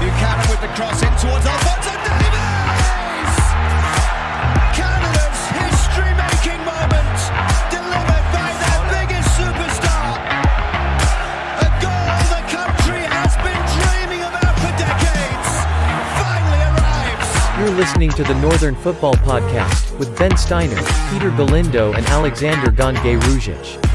Buchanan with the cross in towards Alfonso Davies! Canada's history-making moment, delivered by their biggest superstar. A goal the country has been dreaming about for decades. Finally arrives. You're listening to the Northern Football Podcast with Ben Steiner, Peter Galindo, and Alexander Gangué-Ruzic.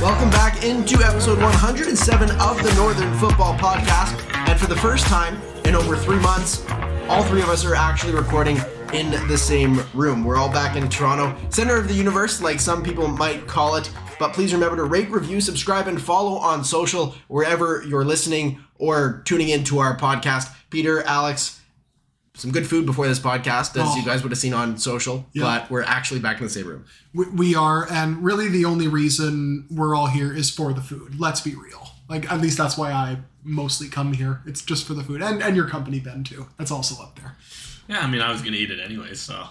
Welcome back into episode 107 of the Northern Football Podcast. And for the first time in over three months, all three of us are actually recording in the same room. We're all back in Toronto, center of the universe, like some people might call it. But please remember to rate, review, subscribe, and follow on social wherever you're listening or tuning into our podcast. Peter, Alex, some good food before this podcast, as Oh. you guys would have seen on social, Yeah. but we're actually back in the same room. We, we are, and really the only reason we're all here is for the food. Let's be real. Like at least that's why I mostly come here. It's just for the food, and and your company, Ben, too. That's also up there. Yeah, I mean, I was gonna eat it anyway, so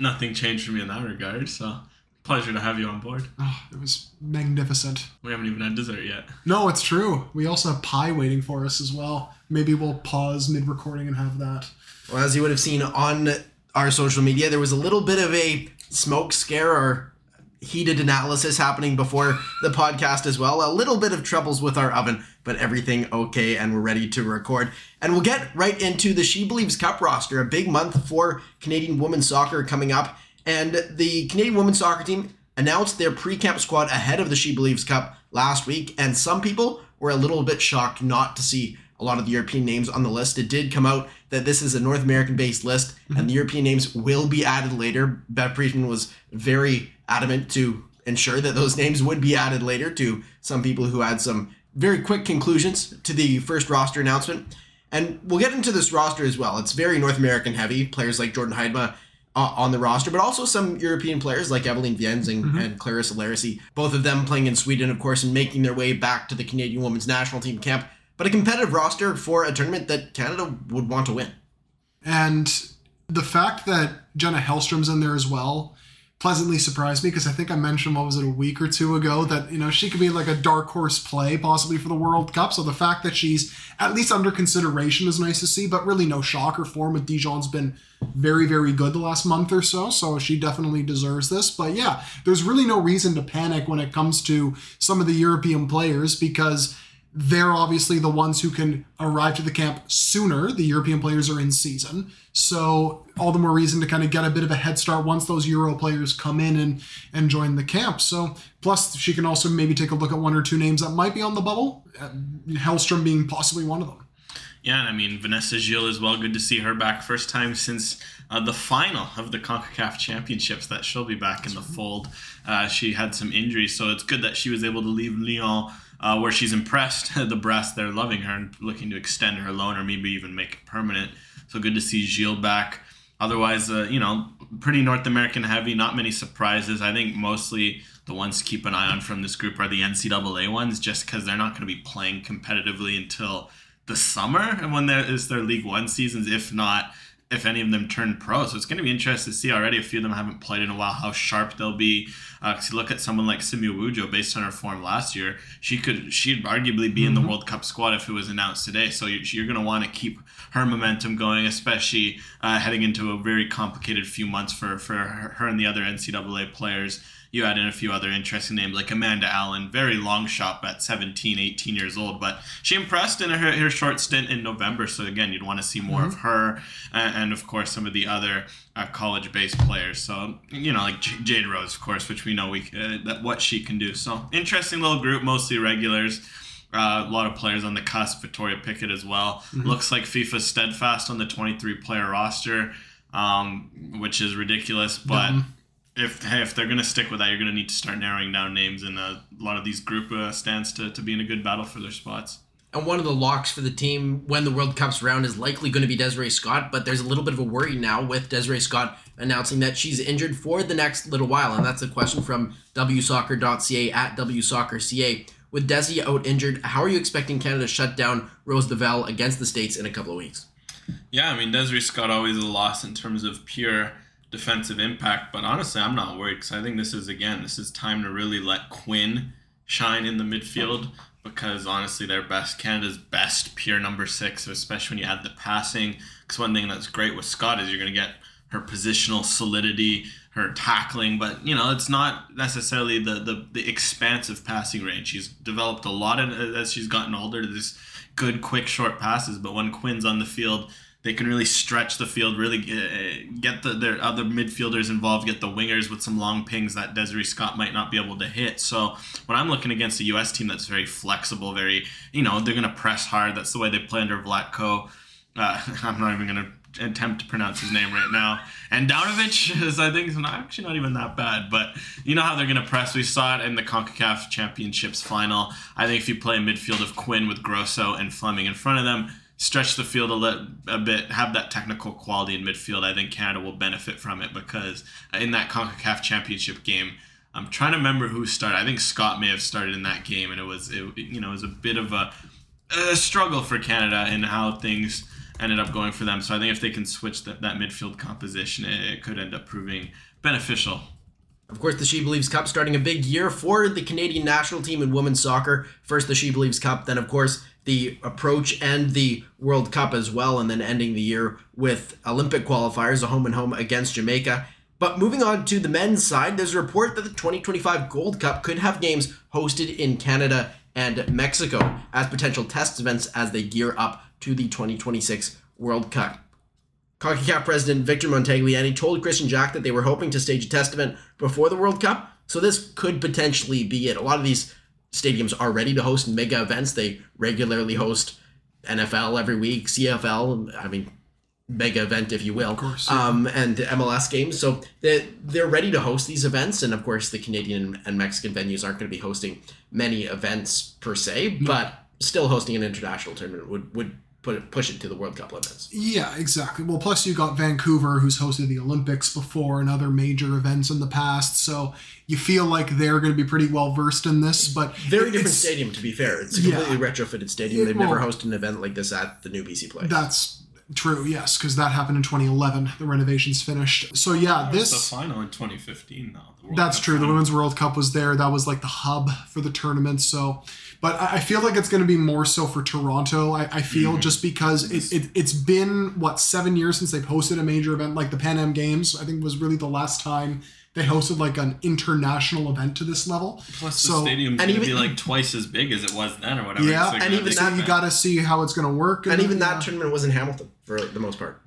nothing changed for me in that regard. So pleasure to have you on board. Oh, it was magnificent. We haven't even had dessert yet. No, it's true. We also have pie waiting for us as well. Maybe we'll pause mid-recording and have that. Well, as you would have seen on our social media, there was a little bit of a smoke scare or heated analysis happening before the podcast as well. A little bit of troubles with our oven, but everything okay, and we're ready to record. And we'll get right into the She Believes Cup roster, a big month for Canadian women's soccer coming up. And the Canadian women's soccer team announced their pre-camp squad ahead of the She Believes Cup last week, and some people were a little bit shocked not to see a lot of the European names on the list. It did come out that this is a North American based list and the European names will be added later. Bev Priestman was very adamant to ensure that those names would be added later to some people who had some very quick conclusions to the first roster announcement. And we'll get into this roster as well. It's very North American heavy. Players like Jordyn Huitema uh, on the roster, but also some European players like Evelyn Vienzing and Clarissa Larisey. Both of them playing in Sweden, of course, and making their way back to the Canadian women's national team camp. But a competitive roster for a tournament that Canada would want to win. And the fact that Jenna Hellstrom's in there as well pleasantly surprised me because I think I mentioned what was it a week or two ago that you know she could be like a dark horse play possibly for the World Cup. So the fact that she's at least under consideration is nice to see, but really no shock. shocker form with Dijon's been very very good the last month or so. So she definitely deserves this. But yeah, there's really no reason to panic when it comes to some of the European players because they're obviously the ones who can arrive to the camp sooner. The European players are in season. So all the more reason to kind of get a bit of a head start once those Euro players come in and, and join the camp. So plus she can also maybe take a look at one or two names that might be on the bubble. uh, Hellstrom being possibly one of them. Yeah, and I mean Vanessa Gilles as well. Good to see her back. First time since uh, the final of the Concacaf Championships that she'll be back in the fold. Uh, she had some injuries, so it's good that she was able to leave Lyon, uh, where she's impressed the brass. They're loving her and looking to extend her loan or maybe even make it permanent. So good to see Gilles back. Otherwise, uh, you know, pretty North American heavy. Not many surprises. I think mostly the ones to keep an eye on from this group are the NCAA ones, just because they're not going to be playing competitively until the summer and when there is their League One seasons, if not, if any of them turn pro. So it's going to be interesting to see already. A few of them haven't played in a while, how sharp they'll be. Because you look at someone like Simi Awujo, based on her form last year, she could she'd arguably be in the World Cup squad if it was announced today. So you're, you're going to want to keep her momentum going, especially uh, heading into a very complicated few months for for her her and the other NCAA players you add in a few other interesting names like Amanda Allen, very long shot at 17, 18 years old, but she impressed in her, her short stint in November. So again, you'd want to see more of her, and, and of course some of the other uh, college-based players. So you know, like J- Jade Rose, of course, which we know we uh, that what she can do. So interesting little group, mostly regulars. Uh, a lot of players on the cusp. Victoria Pickett as well. Looks like FIFA's steadfast on the 23-player roster, um, which is ridiculous. But if hey, if they're gonna stick with that, you're gonna need to start narrowing down names, and uh, a lot of these group uh, stands to, to be in a good battle for their spots. And one of the locks for the team when the World Cup's round is likely going to be Desiree Scott, but there's a little bit of a worry now with Desiree Scott announcing that she's injured for the next little while. And that's a question from WSoccer.ca at WSoccerCA. With Desi out injured, how are you expecting Canada to shut down Rose Lavelle against the States in a couple of weeks? Yeah, I mean Desiree Scott always a loss in terms of pure defensive impact, but honestly, I'm not worried because I think this is again this is time to really let Quinn shine in the midfield because honestly, they're best Canada's best pure number six, especially when you add the passing. Because one thing that's great with Scott is you're going to get her positional solidity, her tackling, but you know it's not necessarily the the, the expansive passing range. She's developed a lot in, as she's gotten older. This good, quick, short passes, but when Quinn's on the field, they can really stretch the field, really get, get the their other midfielders involved, get the wingers with some long pings that Desiree Scott might not be able to hit. So when I'm looking against a U.S. team that's very flexible, very you know they're going to press hard. That's the way they play under Vlatko. Uh, I'm not even going to attempt to pronounce his name right now. Andonovski is, I think, not, actually not even that bad. But you know how they're going to press. We saw it in the CONCACAF Championships final. I think if you play a midfield of Quinn with Grosso and Fleming in front of them, stretch the field a, little, a bit, have that technical quality in midfield, I think Canada will benefit from it because in that CONCACAF Championship game, I'm trying to remember who started. I think Scott may have started in that game, and it was, it, you know, it was a bit of a, a struggle for Canada in how things ended up going for them. So I think if they can switch that, that midfield composition, it, it could end up proving beneficial. Of course, the She Believes Cup starting a big year for the Canadian national team in women's soccer. First, the She Believes Cup, then, of course, the approach and the World Cup as well, and then ending the year with Olympic qualifiers, a home and home against Jamaica. But moving on to the men's side, there's a report that the 2025 Gold Cup could have games hosted in Canada and Mexico as potential test events as they gear up to the 2026 World Cup. CONCACAF President Victor Montagliani told Christian Jack that they were hoping to stage a test event before the World Cup, so this could potentially be it. A lot of these stadiums are ready to host mega events. They regularly host NFL every week, CFL, I mean, mega event, if you will, of course, yeah. um, and MLS games. So they're, they're ready to host these events. And of course, the Canadian and Mexican venues aren't going to be hosting many events per se, but still hosting an international tournament would, would put it, push it to the World Cup limits. Yeah, exactly. Well, plus you got Vancouver, who's hosted the Olympics before and other major events in the past, so you feel like they're going to be pretty well versed in this. But Very different stadium, to be fair. It's a Yeah. completely retrofitted stadium. They've Well- never hosted an event like this at the new BC Place. That's true, yes, because that happened in 2011. The renovations finished. So yeah, This this the final in 2015, though. World That's Cup true. The. Women's World Cup was there. That was like the hub for the tournament. So, but I I feel like it's going to be more so for Toronto. I, I feel Mm-hmm. just because it, it, it's been, what, seven years since they've hosted a major event like the Pan Am Games, I think was really the last time they hosted like an international event to this level. Plus, the So- stadium's going to be like twice as big as it was then, or whatever. Yeah, It's and even big that- You got to see how it's going to work. and even that yeah. tournament was in Hamilton for the most part.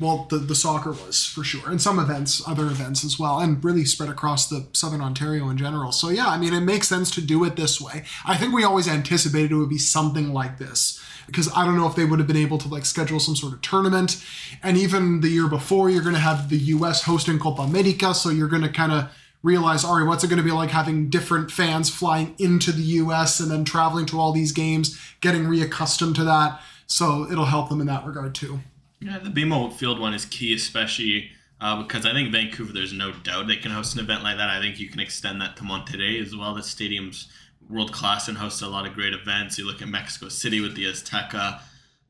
Well, the, the soccer was for sure, and some events, other events as well, and really spread across the southern Ontario in general. So yeah, I mean, it makes sense to do it this way. I think we always anticipated it would be something like this because I don't know if they would have been able to like schedule some sort of tournament, and even the year before, you're going to have the U.S. hosting Copa America, so you're going to kind of realize, all right, what's it going to be like having different fans flying into the U.S. and then traveling to all these games, getting reaccustomed to that. So it'll help them in that regard too. Yeah, the BMO Field one is key, especially uh, because I think Vancouver, there's no doubt they can host an event like that. I think you can extend that to Monterrey as well. The stadium's world class and hosts a lot of great events. You look at Mexico City with the Azteca.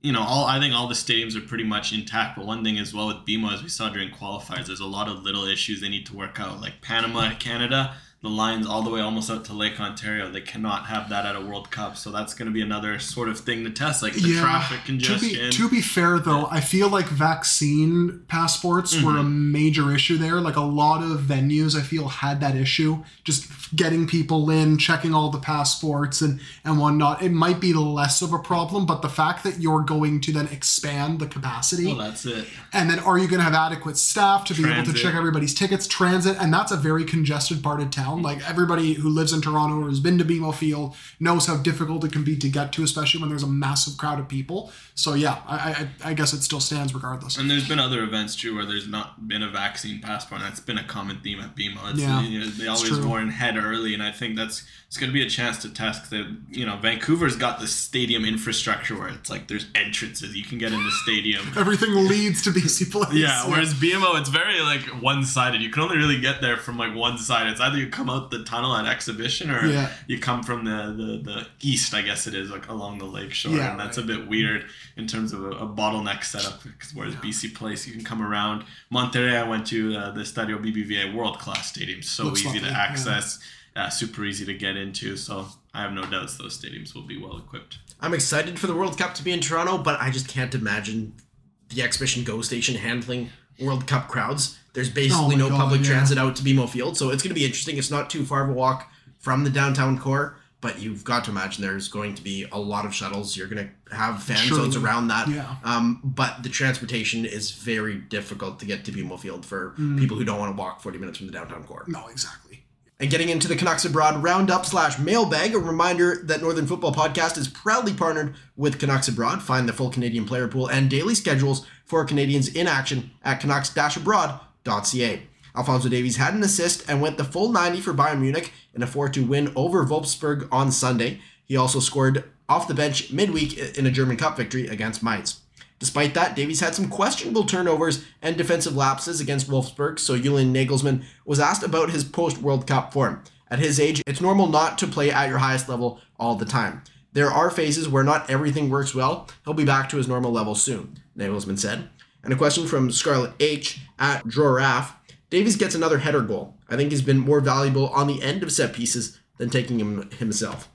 You know, all I think all the stadiums are pretty much intact. But one thing as well with BMO, as we saw during qualifiers, there's a lot of little issues they need to work out. Like Panama, Canada, the lines all the way almost out to Lake Ontario. They cannot have that at a World Cup. So that's going to be another sort of thing to test, like the traffic To congestion. be, to be fair, though, I feel like vaccine passports were a Mm-hmm. major issue there. Like a lot of venues, I feel, had that issue. Just getting people in, checking all the passports and, and whatnot. It might be less of a problem, but the fact that you're going to then expand the capacity well, that's it. and then are you going to have adequate staff to be able to check everybody's tickets, transit? And that's a very congested part of town. Like everybody who lives in Toronto or has been to BMO Field knows how difficult it can be to get to, especially when there's a massive crowd of people. So yeah, I, I, I guess it still stands regardless. And there's been other events too where there's not been a vaccine passport. And that's been a common theme at BMO. It's, Yeah, you know, they always warn head early, and I think that's it's going to be a chance to test they, you know, Vancouver's got the stadium infrastructure where it's like there's entrances you can get in the stadium. Everything leads to BC Place. Yeah, whereas BMO, it's very like one-sided. You can only really get there from like one side. It's either you come out the tunnel at exhibition, or Yeah. you come from the, the the east. I guess it is like along the lake shore, Yeah, and that's right. a bit weird in terms of a, a bottleneck setup. 'cause Whereas BC Place, you can come around. Monterrey, I went to uh, the Stadio BBVA, world-class stadium, so Looks easy lovely, to yeah. Access. uh, super easy to get into. So I have no doubts those stadiums will be well equipped. I'm excited for the World Cup to be in Toronto, but I just can't imagine the Exhibition Go Station handling World Cup crowds. There's basically Oh no God, public yeah. transit out to BMO Field, so it's going to be interesting. It's not too far of a walk from the downtown core, but you've got to imagine there's going to be a lot of shuttles. You're going to have fan Surely. zones around that. Yeah. Um, but the transportation is very difficult to get to BMO Field for Mm. people who don't want to walk 40 minutes from the downtown core. No, exactly. And getting into the Canucks Abroad roundup slash mailbag, a reminder that Northern Football Podcast is proudly partnered with Canucks Abroad. Find the full Canadian player pool and daily schedules for Canadians in action at canucks-abroad.ca. Alfonso Davies had an assist and went the full 90 for Bayern Munich in a 4-2 win over Wolfsburg on Sunday. He also scored off the bench midweek in a German Cup victory against Mainz. Despite that, Davies had some questionable turnovers and defensive lapses against Wolfsburg, so Julian Nagelsmann was asked about his post World Cup form. At his age, it's normal not to play at your highest level all the time. There are phases where not everything works well. He'll be back to his normal level soon, Nagelsmann said. And a question from Scarlett H at Droraf. Davies gets another header goal. I think he's been more valuable on the end of set pieces than taking him himself.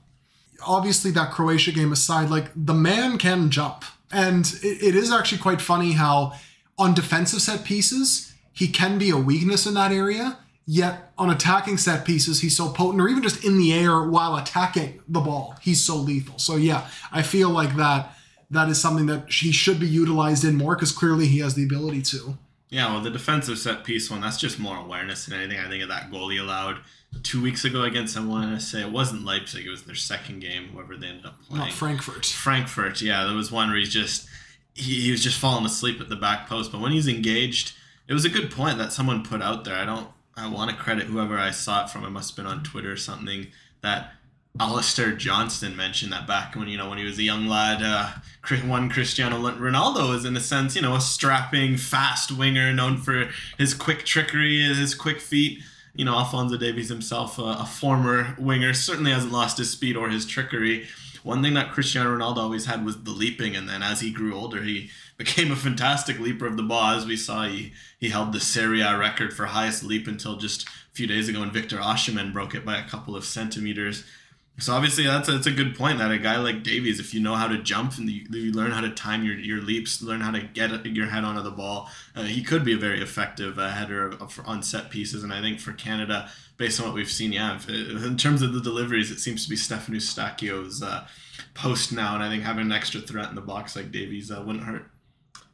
obviously that Croatia game aside, like the man can jump. And it, it is actually quite funny how on defensive set pieces, he can be a weakness in that area. Yet on attacking set pieces, he's so potent, or even just in the air while attacking the ball, he's so lethal. So yeah, I feel like that that is something that he should be utilized in more because clearly he has the ability to. Yeah, well, the defensive set piece one, that's just more awareness than anything. I think of that goal he allowed two weeks ago against, I want to say it wasn't Leipzig, it was their second game, whoever they ended up playing. Not Frankfurt. Frankfurt, yeah, there was one where he's just he, he was just falling asleep at the back post. But when he's engaged, it was a good point that someone put out there. I don't I want to credit whoever I saw it from. It must have been on Twitter or something that Alistair Johnston mentioned that back when you know when he was a young lad, uh, one Cristiano Ronaldo is in a sense you know a strapping fast winger known for his quick trickery and his quick feet. You know Alfonso Davies himself, a, a former winger, certainly hasn't lost his speed or his trickery. One thing that Cristiano Ronaldo always had was the leaping, and then as he grew older, he became a fantastic leaper of the ball. As we saw, he he held the Serie A record for highest leap until just a few days ago when Victor Osimhen broke it by a couple of centimeters. So obviously that's a, that's a good point that a guy like Davies, if you know how to jump and you, you learn how to time your, your leaps, learn how to get your head onto the ball, uh, he could be a very effective uh, header of, of, on set pieces. And I think for Canada, based on what we've seen, yeah, if, in terms of the deliveries, it seems to be Stefan Eustáquio's uh, post now, and I think having an extra threat in the box like Davies uh, wouldn't hurt.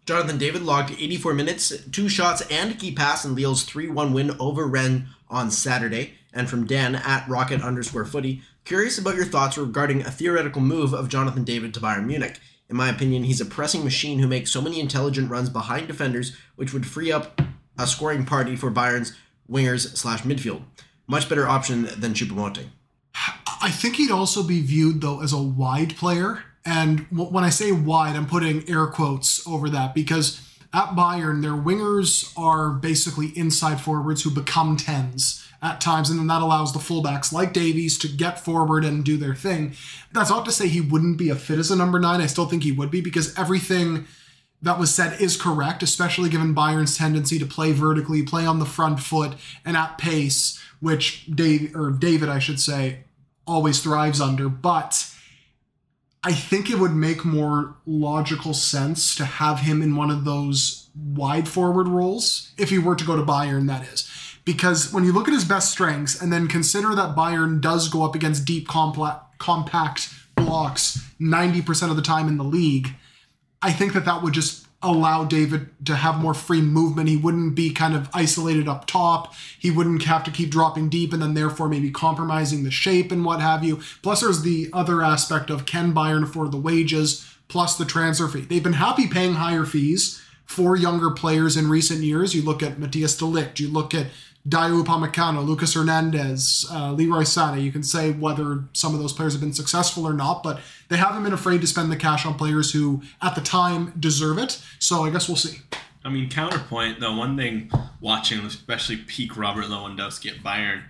Jonathan David logged 84 minutes, two shots, and a key pass in Lille's 3 1 win over Rennes on Saturday. And from Dan at rocket underscore footy, curious about your thoughts regarding a theoretical move of Jonathan David to Bayern Munich. In my opinion, he's a pressing machine who makes so many intelligent runs behind defenders, which would free up a scoring party for Bayern's wingers slash midfield. Much better option than Choupo-Moting. I think he'd also be viewed though as a wide player, and when I say wide, I'm putting air quotes over that because at Bayern, their wingers are basically inside forwards who become tens at times, and then that allows the fullbacks like Davies to get forward and do their thing. That's not to say he wouldn't be a fit as a number nine. I still think he would be because everything that was said is correct, especially given Bayern's tendency to play vertically, play on the front foot, and at pace, which Dave or David, I should say, always thrives under. But I think it would make more logical sense to have him in one of those wide forward roles if he were to go to Bayern, that is. Because when you look at his best strengths and then consider that Bayern does go up against deep, compla- compact blocks 90% of the time in the league, I think that that would just allow David to have more free movement. He wouldn't be kind of isolated up top. He wouldn't have to keep dropping deep and then therefore maybe compromising the shape and what have you. Plus, there's the other aspect of can Bayern afford the wages plus the transfer fee. They've been happy paying higher fees for younger players in recent years. You look at Matthijs de Ligt, you look at Dayot Upamecano, Lucas Hernandez, uh, Leroy Sané. You can say whether some of those players have been successful or not, but they haven't been afraid to spend the cash on players who, at the time, deserve it. So I guess we'll see. I mean, counterpoint though, one thing watching, especially peak Robert Lewandowski at Bayern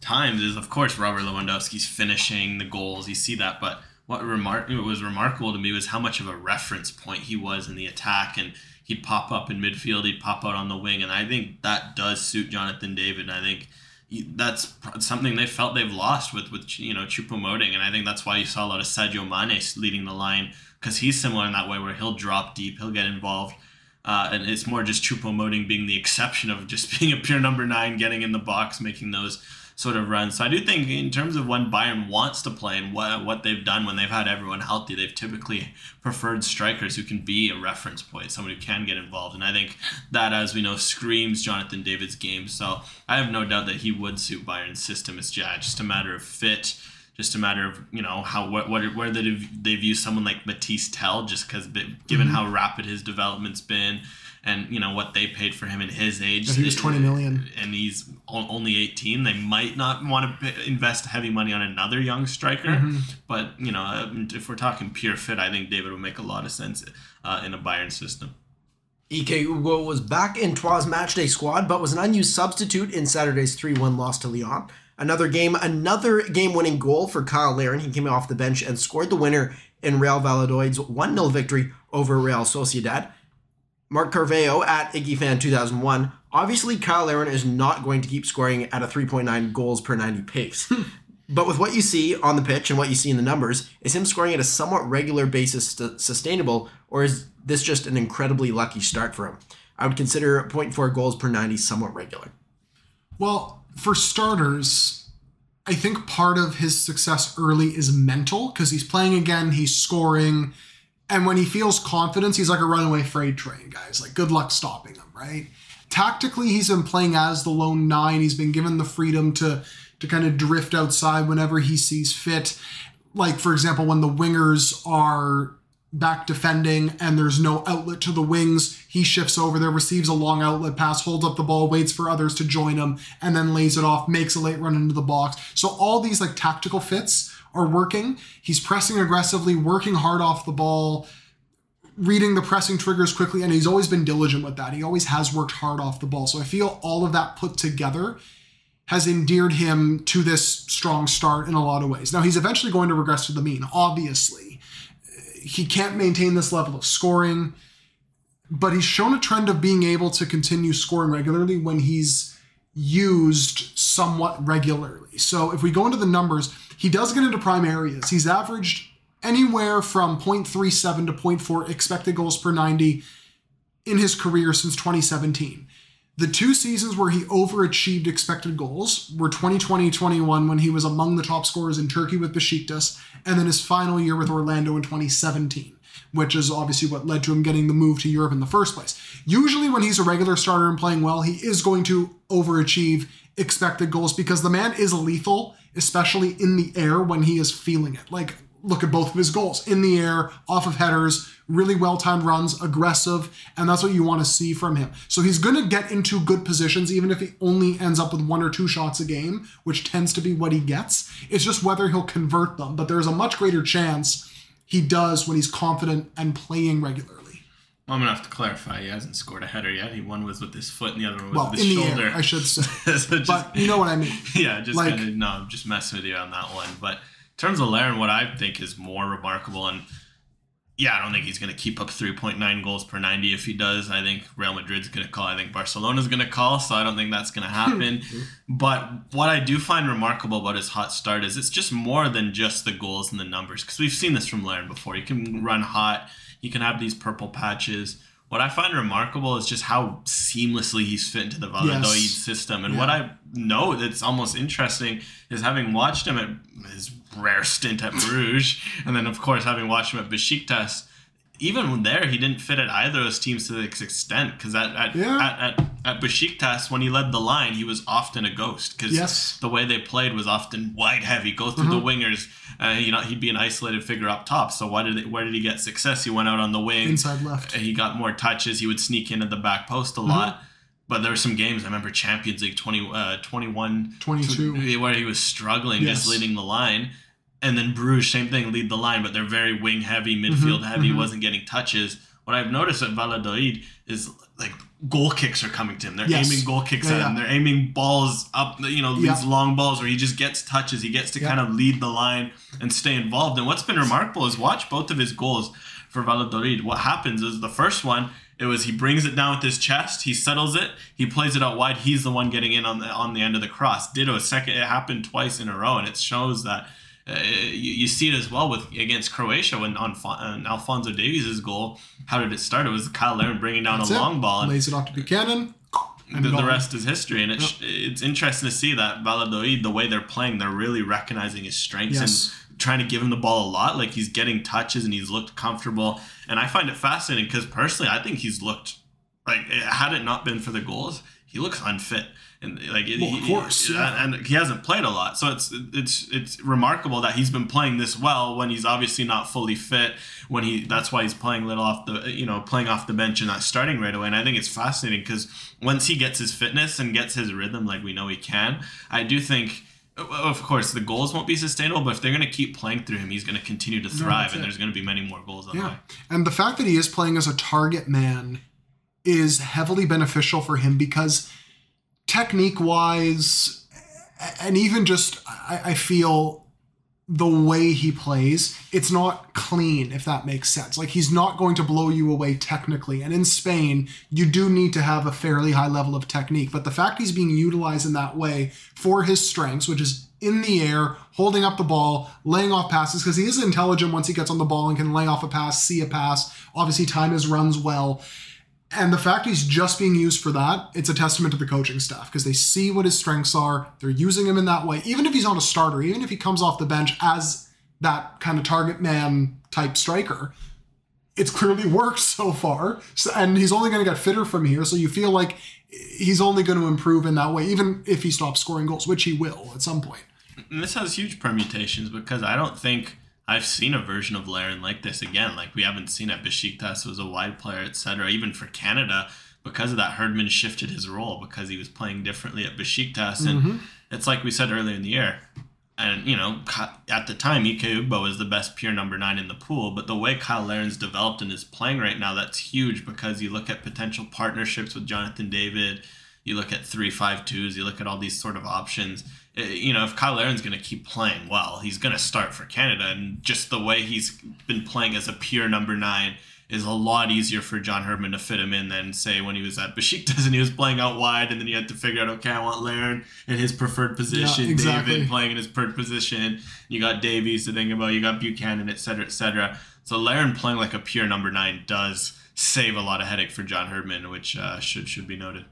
times, is of course Robert Lewandowski's finishing the goals. You see that, but what remark what was remarkable to me was how much of a reference point he was in the attack, and he'd pop up in midfield, he'd pop out on the wing, and I think that does suit Jonathan David. And I think that's something they felt they've lost with with you know Choupo-Moting, and I think that's why you saw a lot of Sadio Mane leading the line because he's similar in that way where he'll drop deep, he'll get involved. Uh, and it's more just Choupo-Moting being the exception of just being a pure number nine, getting in the box, making those sort of run. So I do think in terms of when Bayern wants to play and what what they've done when they've had everyone healthy, they've typically preferred strikers who can be a reference point, someone who can get involved. And I think that, as we know, screams Jonathan David's game. So I have no doubt that he would suit Bayern's system. It's yeah, just a matter of fit. Just a matter of you know how what, what where they they view someone like Mathys Tel just because given mm-hmm. how rapid his development's been and you know what they paid for him in his age. Yeah, he was 20 million. and he's only 18. They might not want to invest heavy money on another young striker, Mm-hmm. but you know um, if we're talking pure fit, I think David would make a lot of sense uh, in a Bayern system. Ike Ugbo was back in Troyes matchday squad, but was an unused substitute in Saturday's 3 1 loss to Lyon. Another game, another game winning goal for Kyle Larin. He came off the bench and scored the winner in Real Valladolid's 1 0 victory over Real Sociedad. Mark Carveo at IggyFan 2001. Obviously, Kyle Larin is not going to keep scoring at a 3.9 goals per 90 pace. but with what you see on the pitch and what you see in the numbers, is him scoring at a somewhat regular basis st- sustainable, or is this just an incredibly lucky start for him? I would consider 0.4 goals per 90 somewhat regular. Well, for starters, I think part of his success early is mental because he's playing again, he's scoring, and when he feels confidence, he's like a runaway freight train, guys. Like, good luck stopping him, right? Tactically, he's been playing as the lone nine. He's been given the freedom to to kind of drift outside whenever he sees fit. Like, for example, when the wingers are back defending and there's no outlet to the wings, he shifts over there, receives a long outlet pass, holds up the ball, waits for others to join him, and then lays it off, makes a late run into the box. So all these like tactical fits are working. He's pressing aggressively, working hard off the ball, reading the pressing triggers quickly, and he's always been diligent with that. He always has worked hard off the ball. So I feel all of that put together has endeared him to this strong start in a lot of ways. Now he's eventually going to regress to the mean, obviously. He can't maintain this level of scoring, but he's shown a trend of being able to continue scoring regularly when he's used somewhat regularly. So if we go into the numbers, he does get into prime areas. He's averaged anywhere from 0.37 to 0.4 expected goals per 90 in his career since 2017. The two seasons where he overachieved expected goals were 2020-21 when he was among the top scorers in Turkey with Besiktas, and then his final year with Orlando in 2017, which is obviously what led to him getting the move to Europe in the first place. Usually when he's a regular starter and playing well, he is going to overachieve expected goals because the man is lethal, especially in the air when he is feeling it. Like look at both of his goals in the air, off of headers, really well timed runs, aggressive, and that's what you want to see from him. So he's going to get into good positions, even if he only ends up with one or two shots a game, which tends to be what he gets. It's just whether he'll convert them, but there's a much greater chance he does when he's confident and playing regularly. Well, I'm gonna have to clarify. He hasn't scored a header yet. He one was with his foot, and the other one was Well, with his shoulder. air, I should say. So just- But you know what I mean. yeah, just Like- kind of no, I'm just messing with you on that one. But in terms of Larin, what I think is more remarkable, and yeah, I don't think he's going to keep up 3.9 goals per 90. If he does, I think Real Madrid's going to call. I think Barcelona's going to call. So I don't think that's going to happen. Mm-hmm. but what I do find remarkable about his hot start is it's just more than just the goals and the numbers. Because we've seen this from Larin before. You can mm-hmm. run hot. You can have these purple patches. What I find remarkable is just how seamlessly he's fit into the Valladolid Yes. system. And what I know that's almost interesting is having watched him at his rare stint at Bruges, and then of course having watched him at Besiktas. Even there, he didn't fit at either of those teams to this extent. Because at at, Yeah. at, at at Besiktas, when he led the line, he was often a ghost. Because Yes. the way they played was often wide heavy, go through the mm-hmm. wingers. Uh, you know, he'd be an isolated figure up top. So why did it, where did he get success? He went out on the wing, Inside left. he got more touches. He would sneak in at the back post a lot. But there were some games I remember Champions League 20, uh, 21, 22. where he was struggling Yes. just leading the line. And then Bruges, same thing, lead the line, but they're very wing heavy, midfield heavy, wasn't getting touches. what I've noticed at Valladolid is like goal kicks are coming to him. They're Yes. aiming goal kicks Yeah, at him. yeah. They're aiming balls up, you know, these Yeah. long balls where he just gets touches. He gets to kind of lead the line and stay involved. And what's been remarkable is watch both of his goals for Valladolid. What happens is the first one, it was he brings it down with his chest, he settles it, he plays it out wide. He's the one getting in on the on the end of the cross. Ditto, second, it happened twice in a row, and it shows that. Uh, you, you see it as well with against Croatia when on, on Alfonso Davies' goal. How did it start? It was Kyle Larin bringing down That's a it. long ball, and Lays it off to Buchanan. And the, the rest is history. And it's it's interesting to see that Valladolid, the way they're playing, they're really recognizing his strengths Yes. and trying to give him the ball a lot. Like he's getting touches and he's looked comfortable. And I find it fascinating because personally, I think he's looked like had it not been for the goals, he looks unfit. And like, Well, of he- course, yeah. and, he hasn't played a lot, so it's it's it's remarkable that he's been playing this well when he's obviously not fully fit. When he that's why he's playing little off the you know playing off the bench and not starting right away. And I think it's fascinating because once he gets his fitness and gets his rhythm, like we know he can, I do think. Of course, the goals won't be sustainable, but if they're going to keep playing through him, he's going to continue to thrive, that's and there's going to be many more goals on the. Yeah. And the fact that he is playing as a target man is heavily beneficial for him because technique wise, and even just, I, I feel the way he plays, it's not clean, if that makes sense. Like, he's not going to blow you away technically. And in Spain, you do need to have a fairly high level of technique. But the fact he's being utilized in that way for his strengths, which is in the air, holding up the ball, laying off passes, because he is intelligent once he gets on the ball and can lay off a pass, see a pass, obviously time his runs well. And the fact he's just being used for that, it's a testament to the coaching staff because they see what his strengths are. They're using him in that way. Even if he's not a starter, even if he comes off the bench as that kind of target man type striker, it's clearly worked so far. So, and he's only going to get fitter from here. So you feel like he's only going to improve in that way, even if he stops scoring goals, which he will at some point. And this has huge permutations because I don't think I've seen a version of Larin like this again. Like we haven't seen at Besiktas was a wide player, etc. Even for Canada, because of that, Herdman shifted his role because he was playing differently at Besiktas, and mm-hmm. it's like we said earlier in the year. And you know, at the time, Ike Ugbo was the best pure number nine in the pool. But the way Kyle Larin's developed and is playing right now, that's huge because you look at potential partnerships with Jonathan David, you look at three five twos, you look at all these sort of options. Uh, You know, if Kyle Larin's going to keep playing well, he's going to start for Canada, and just the way he's been playing as a pure number nine is a lot easier for John Herdman to fit him in than say when he was at Besiktas and he was playing out wide, and then you had to figure out, okay, I want Larin in his preferred position, exactly. David playing in his preferred position. You got Davies to think about, you got Buchanan, et cetera, et cetera. So Larin playing like a pure number nine does save a lot of headache for John Herdman, which uh, should should be noted.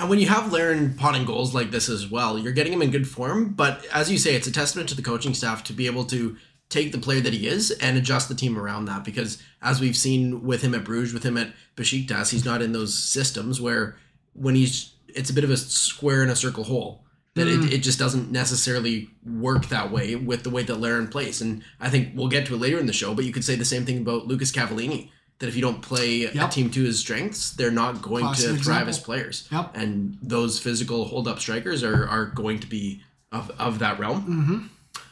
And when you have Larin potting goals like this as well, you're getting him in good form. But as you say, it's a testament to the coaching staff to be able to take the player that he is and adjust the team around that. Because as we've seen with him at Bruges, with him at Besiktas, he's not in those systems where when he's, it's a bit of a square in a circle hole. That it, mm. it just doesn't necessarily work that way with the way that Larin plays. And I think we'll get to it later in the show, but you could say the same thing about Lucas Cavallini. That if you don't play a team to his strengths, they're not going Classic to thrive example. as players. Yep. And those physical hold up strikers are, are going to be of, of that realm. Mm-hmm.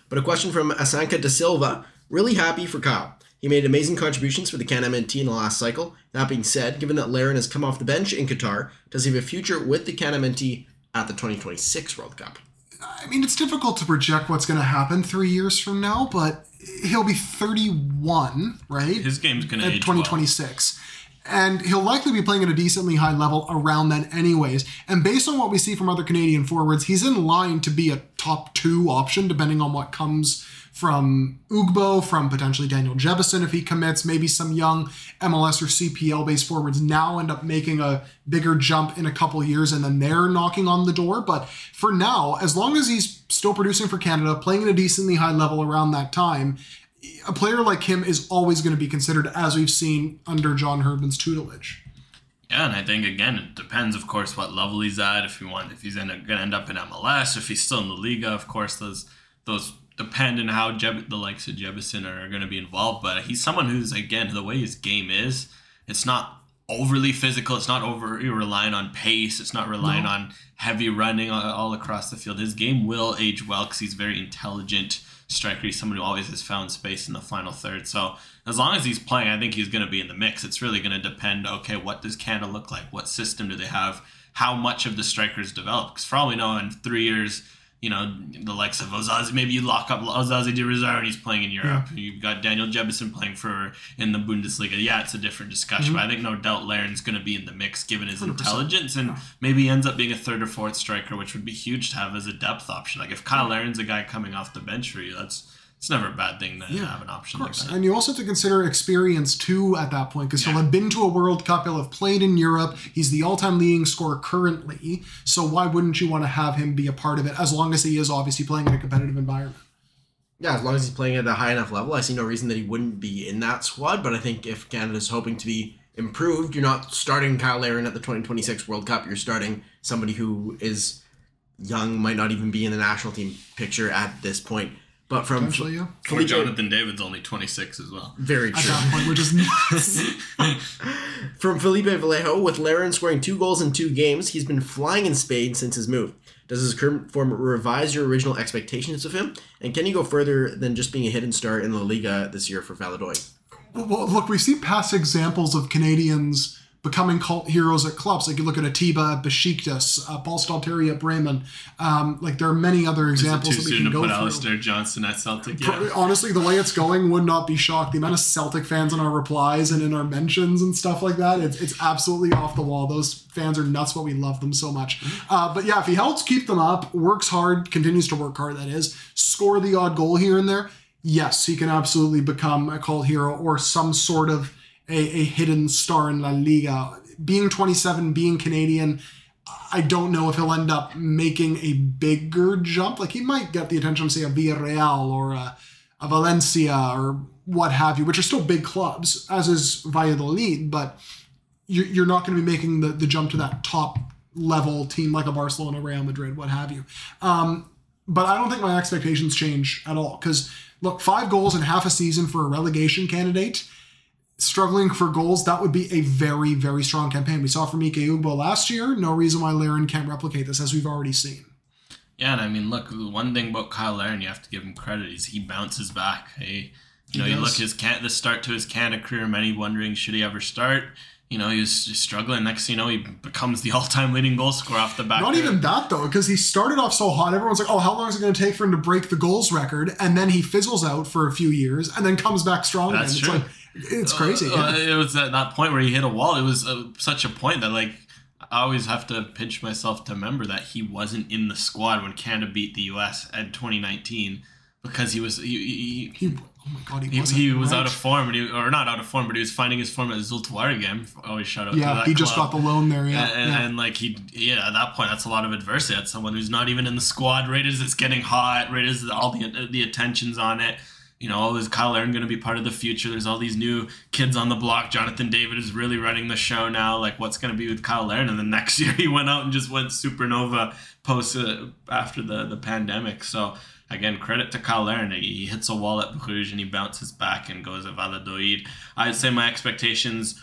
But a question from Asanka Da Silva. Really happy for Kyle. He made amazing contributions for the Can MNT in the last cycle. That being said, given that Larin has come off the bench in Qatar, does he have a future with the Can MNT at the 2026 World Cup? I mean, it's difficult to project what's going to happen three years from now, but he'll be 31, right? His game's going to age well. 2026. And he'll likely be playing at a decently high level around then, anyways. And based on what we see from other Canadian forwards, he's in line to be a top two option, depending on what comes from Ugbo, from potentially Daniel Jebbison if he commits. Maybe some young MLS or CPL based forwards now end up making a bigger jump in a couple years and then they're knocking on the door. But for now, as long as he's still producing for Canada, playing at a decently high level around that time, a player like him is always going to be considered, as we've seen under John Herdman's tutelage. Yeah, and I think again it depends, of course, what level he's at. If you want, if he's going to end up in MLS, if he's still in the Liga, of course, those those depend on how Jeb, the likes of Jebbison are going to be involved. But he's someone who's again the way his game is, it's not overly physical. It's not over relying on pace. It's not relying on heavy running all, all across the field. His game will age well because he's very intelligent, striker. He's somebody who always has found space in the final third. So as long as he's playing, I think he's going to be in the mix. It's really going to depend. Okay, what does Canada look like? What system do they have? How much of the strikers develop? Because for all we know, in three years you know, the likes of Osaze. Maybe you lock up Osaze De Rosario and he's playing in Europe. Yeah. You've got Daniel Jebbison playing for in the Bundesliga. Yeah, it's a different discussion, mm-hmm. but I think no doubt Larin's going to be in the mix given his 100%. intelligence and yeah. maybe he ends up being a third or fourth striker, which would be huge to have as a depth option. Like if Kyle Larin's a guy coming off the bench for you, that's it's never a bad thing to yeah, have an option like that. And you also have to consider experience too at that point because yeah. he'll have been to a World Cup, he'll have played in Europe. He's the all-time leading scorer currently. So why wouldn't you want to have him be a part of it as long as he is obviously playing in a competitive environment? Yeah, as long as he's playing at a high enough level, I see no reason that he wouldn't be in that squad. But I think if Canada's hoping to be improved, you're not starting Kyle Larin at the 2026 World Cup. You're starting somebody who is young, might not even be in the national team picture at this point. But from yeah. Or Jonathan David's only 26 as well. Very true. At that point, we're just nuts. from Felipe Vallejo, with Larin scoring two goals in two games, he's been flying in Spain since his move. Does his current form revise your original expectations of him? And can he go further than just being a hidden star in La Liga this year for Valladolid? Well, look, we've seen past examples of Canadians becoming cult heroes at clubs. Like you look at Atiba at Besiktas, uh, Paul Stalteri at Bremen. Um, like there are many other examples that we can go through. Alistair Johnston at Celtic. Yeah. Honestly, the way it's going would not be shocked. The amount of Celtic fans in our replies and in our mentions and stuff like that, it's, it's absolutely off the wall. Those fans are nuts, but we love them so much. Uh, but yeah, if he helps keep them up, works hard, continues to work hard, that is, score the odd goal here and there, yes, he can absolutely become a cult hero or some sort of a, a hidden star in La Liga. Being 27, being Canadian, I don't know if he'll end up making a bigger jump. Like he might get the attention say a Villarreal or a, a Valencia or what have you, which are still big clubs, as is Valladolid, but you're, you're not going to be making the, the jump to that top level team like a Barcelona, Real Madrid, what have you. Um, but I don't think my expectations change at all because look, five goals in half a season for a relegation candidate struggling for goals, that would be a very, very strong campaign. We saw from Ike Ugbo last year. No reason why Larin can't replicate this, as we've already seen. Yeah, and I mean, look, one thing about Kyle Larin, you have to give him credit, is he bounces back. Hey, you know, you look his can the start to his Canada career, many wondering should he ever start. You know, he was struggling. Next, you know, he becomes the all-time leading goal scorer off the back. Not there. even that though, because he started off so hot. Everyone's like, "Oh, how long is it going to take for him to break the goals record?" And then he fizzles out for a few years, and then comes back strong That's again. True. It's like it's crazy. Uh, yeah. it was at that point where he hit a wall. It was uh, such a point that like I always have to pinch myself to remember that he wasn't in the squad when Canada beat the U.S. in 2019 because he was he, he, he oh my god he, he, he was out of form he, or not out of form but he was finding his form at Zulte Waregem. Always shout out yeah he just got the loan there yeah and, yeah. and, like he yeah at that point that's a lot of adversity. That's someone who's not even in the squad. Right as it's getting hot. Right as all the the attention's on it you know, is Kyle Larin going to be part of the future? There's all these new kids on the block. Jonathan David is really running the show now. Like, what's going to be with Kyle Larin? And then next year he went out and just went supernova post uh, after the, the pandemic. So, again, credit to Kyle Larin. He hits a wall at Bruges and he bounces back and goes to Valladolid. I'd say my expectations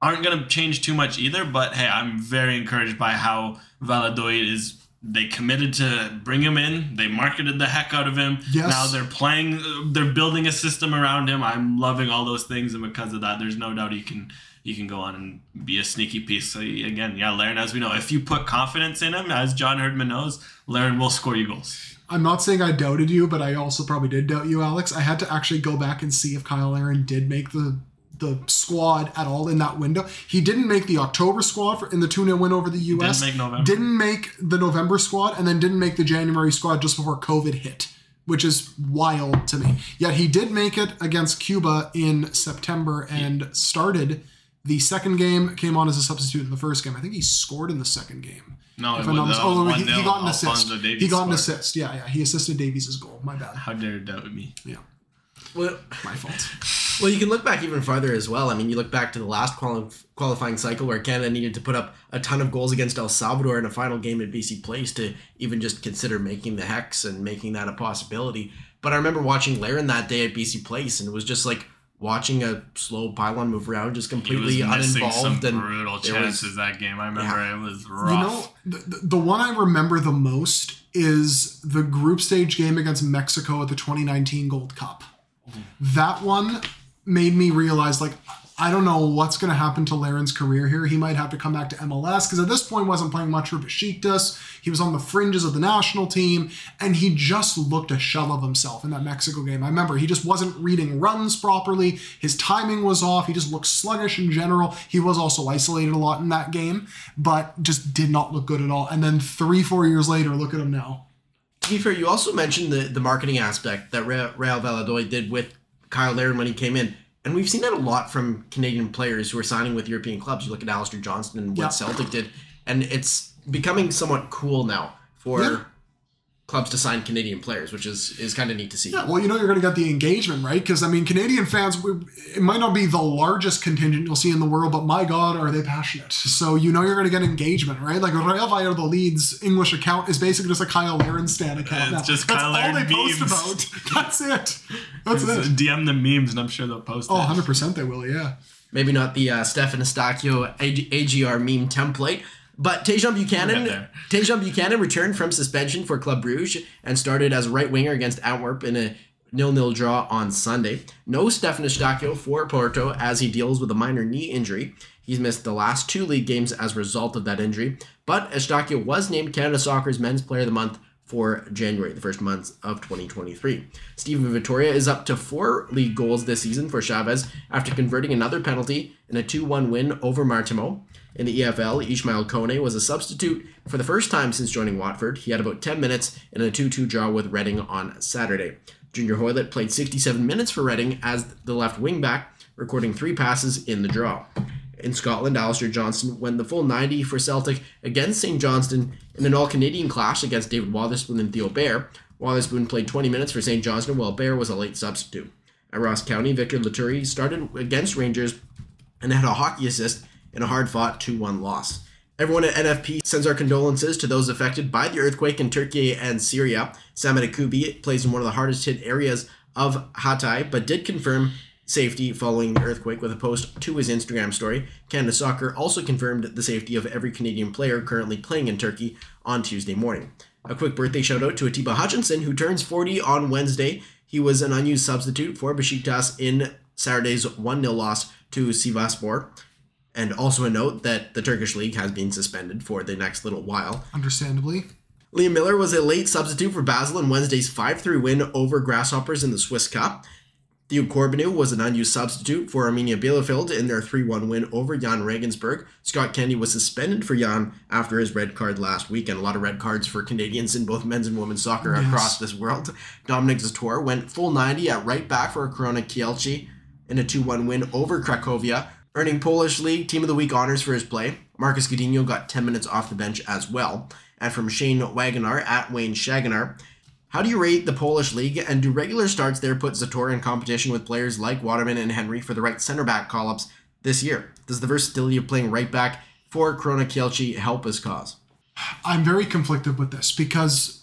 aren't going to change too much either, but hey, I'm very encouraged by how Valladolid is they committed to bring him in. They marketed the heck out of him. Yes. Now they're playing. They're building a system around him. I'm loving all those things, and because of that, there's no doubt he can he can go on and be a sneaky piece. So again, yeah, Larin, as we know, if you put confidence in him, as John Herdman knows, Larin will score you goals. I'm not saying I doubted you, but I also probably did doubt you, Alex. I had to actually go back and see if Kyle Larin did make the the squad at all in that window. He didn't make the October squad for, in the 2 0 win over the US. Didn't make November. Didn't make the November squad, and then didn't make the January squad just before COVID hit, which is wild to me. Yet he did make it against Cuba in September and started the second game, came on as a substitute in the first game. I think he scored in the second game. No, if it was, oh, uh, he, he, got an assist. He got an assist. Yeah, yeah. He assisted Davies' goal. My bad. How dare you doubt me? Yeah. Well, my fault. Well, you can look back even farther as well. I mean, you look back to the last quali- qualifying cycle where Canada needed to put up a ton of goals against El Salvador in a final game at BC Place to even just consider making the hex and making that a possibility. But I remember watching Larin that day at BC Place, and it was just like, watching a slow pylon move around, just He was completely missing some uninvolved, and brutal it was- chances that game. I remember Yeah. it was rough. You know, the, the- the one I remember the most is the group stage game against Mexico at the 2019 Gold Cup. That one made me realize, like, I don't know what's going to happen to Larin's career here. He might have to come back to MLS because at this point wasn't playing much for Besiktas. He was on the fringes of the national team, and he just looked a shell of himself in that Mexico game. I remember he just wasn't reading runs properly. His timing was off. He just looked sluggish in general. He was also isolated a lot in that game, but just did not look good at all. And then three, four years later, look at him now. To be fair, you also mentioned the, the marketing aspect that Real, Real Valladolid did with Kyle Larin when he came in. And we've seen that a lot from Canadian players who are signing with European clubs. You look at Alistair Johnston and what Yeah. Celtic did. And it's becoming somewhat cool now for Yeah. Clubs to sign Canadian players, which is, is kind of neat to see. Yeah, well, you know you're going to get the engagement, right? Because I mean, Canadian fans, it might not be the largest contingent you'll see in the world, but my God, are they passionate? So you know you're going to get engagement, right? Like Real Valladolid's English account is basically just a Kyle Larin stan account. It's now. just That's Kyle all Larin they post about. That's it. That's Just it. DM the memes, and I'm sure they'll post Oh, 100 percent they will. Yeah. Maybe not the uh, Stephen Eustáquio AG- AGR meme template, but Tajon Buchanan. Tajon Buchanan returned from suspension for Club Bruges and started as right winger against Antwerp in a nil-nil draw on Sunday. No Stephen Eustáquio for Porto as he deals with a minor knee injury. He's missed the last two league games as a result of that injury, but Eustáquio was named Canada Soccer's Men's Player of the Month for January, the first month of 2023. Steven Vitória is up to four league goals this season for Chaves after converting another penalty in a 2 1 win over Marítimo. In the EFL, Ishmael Kone was a substitute for the first time since joining Watford. He had about 10 minutes in a 2 2 draw with Reading on Saturday. Junior Hoilett played 67 minutes for Reading as the left wing back, recording three passes in the draw. In Scotland, Alistair Johnston went the full 90 for Celtic against St. Johnstone in an all Canadian clash against David Wotherspoon and Theo Bair. Wotherspoon played 20 minutes for St. Johnstone while Bair was a late substitute. At Ross County, Victor Loturi started against Rangers and had a hockey assist in a hard fought 2 1 loss. Everyone at NFP sends our condolences to those affected by the earthquake in Turkey and Syria. Sam Adekugbe plays in one of the hardest hit areas of Hatay, but did confirm safety following the earthquake with a post to his Instagram story. Canada Soccer also confirmed the safety of every Canadian player currently playing in Turkey on Tuesday morning. A quick birthday shout out to Atiba Hutchinson, who turns 40 on Wednesday. He was an unused substitute for Besiktas in Saturday's 1 0 loss to Sivasspor. And also a note that the Turkish league has been suspended for the next little while. Understandably. Liam Miller was a late substitute for Basel in Wednesday's 5 3 win over Grasshoppers in the Swiss Cup. Theo Corbeanu was an unused substitute for Arminia Bielefeld in their 3 1 win over Jahn Regensburg. Scott Kennedy was suspended for Jahn after his red card last week, and a lot of red cards for Canadians in both men's and women's soccer Yes. across this world. Dominic Zator went full 90 at right back for Korona Kielce in a 2 1 win over Cracovia, earning Polish League Team of the Week honors for his play. Marcus Godinho got 10 minutes off the bench as well. And from Shane Wagonar at Wayne Shaganar, how do you rate the Polish league, and do regular starts there put Zator in competition with players like Waterman and Henry for the right center back call ups this year? Does the versatility of playing right back for Korona Kielce help his cause? I'm very conflicted with this because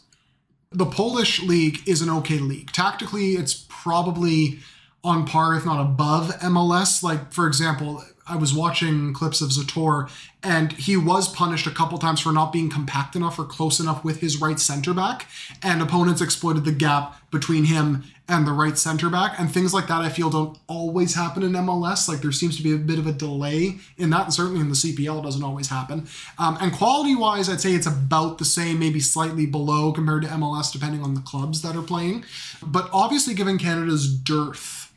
the Polish league is an okay league. Tactically, it's probably on par, if not above MLS. Like, for example, I was watching clips of Zator, and he was punished a couple times for not being compact enough or close enough with his right center back, and opponents exploited the gap between him and the right center back. And things like that, I feel, don't always happen in MLS. Like, there seems to be a bit of a delay in that, and certainly in the CPL, doesn't always happen. Um, and quality wise, I'd say it's about the same, maybe slightly below compared to MLS, depending on the clubs that are playing. But obviously, given Canada's dearth,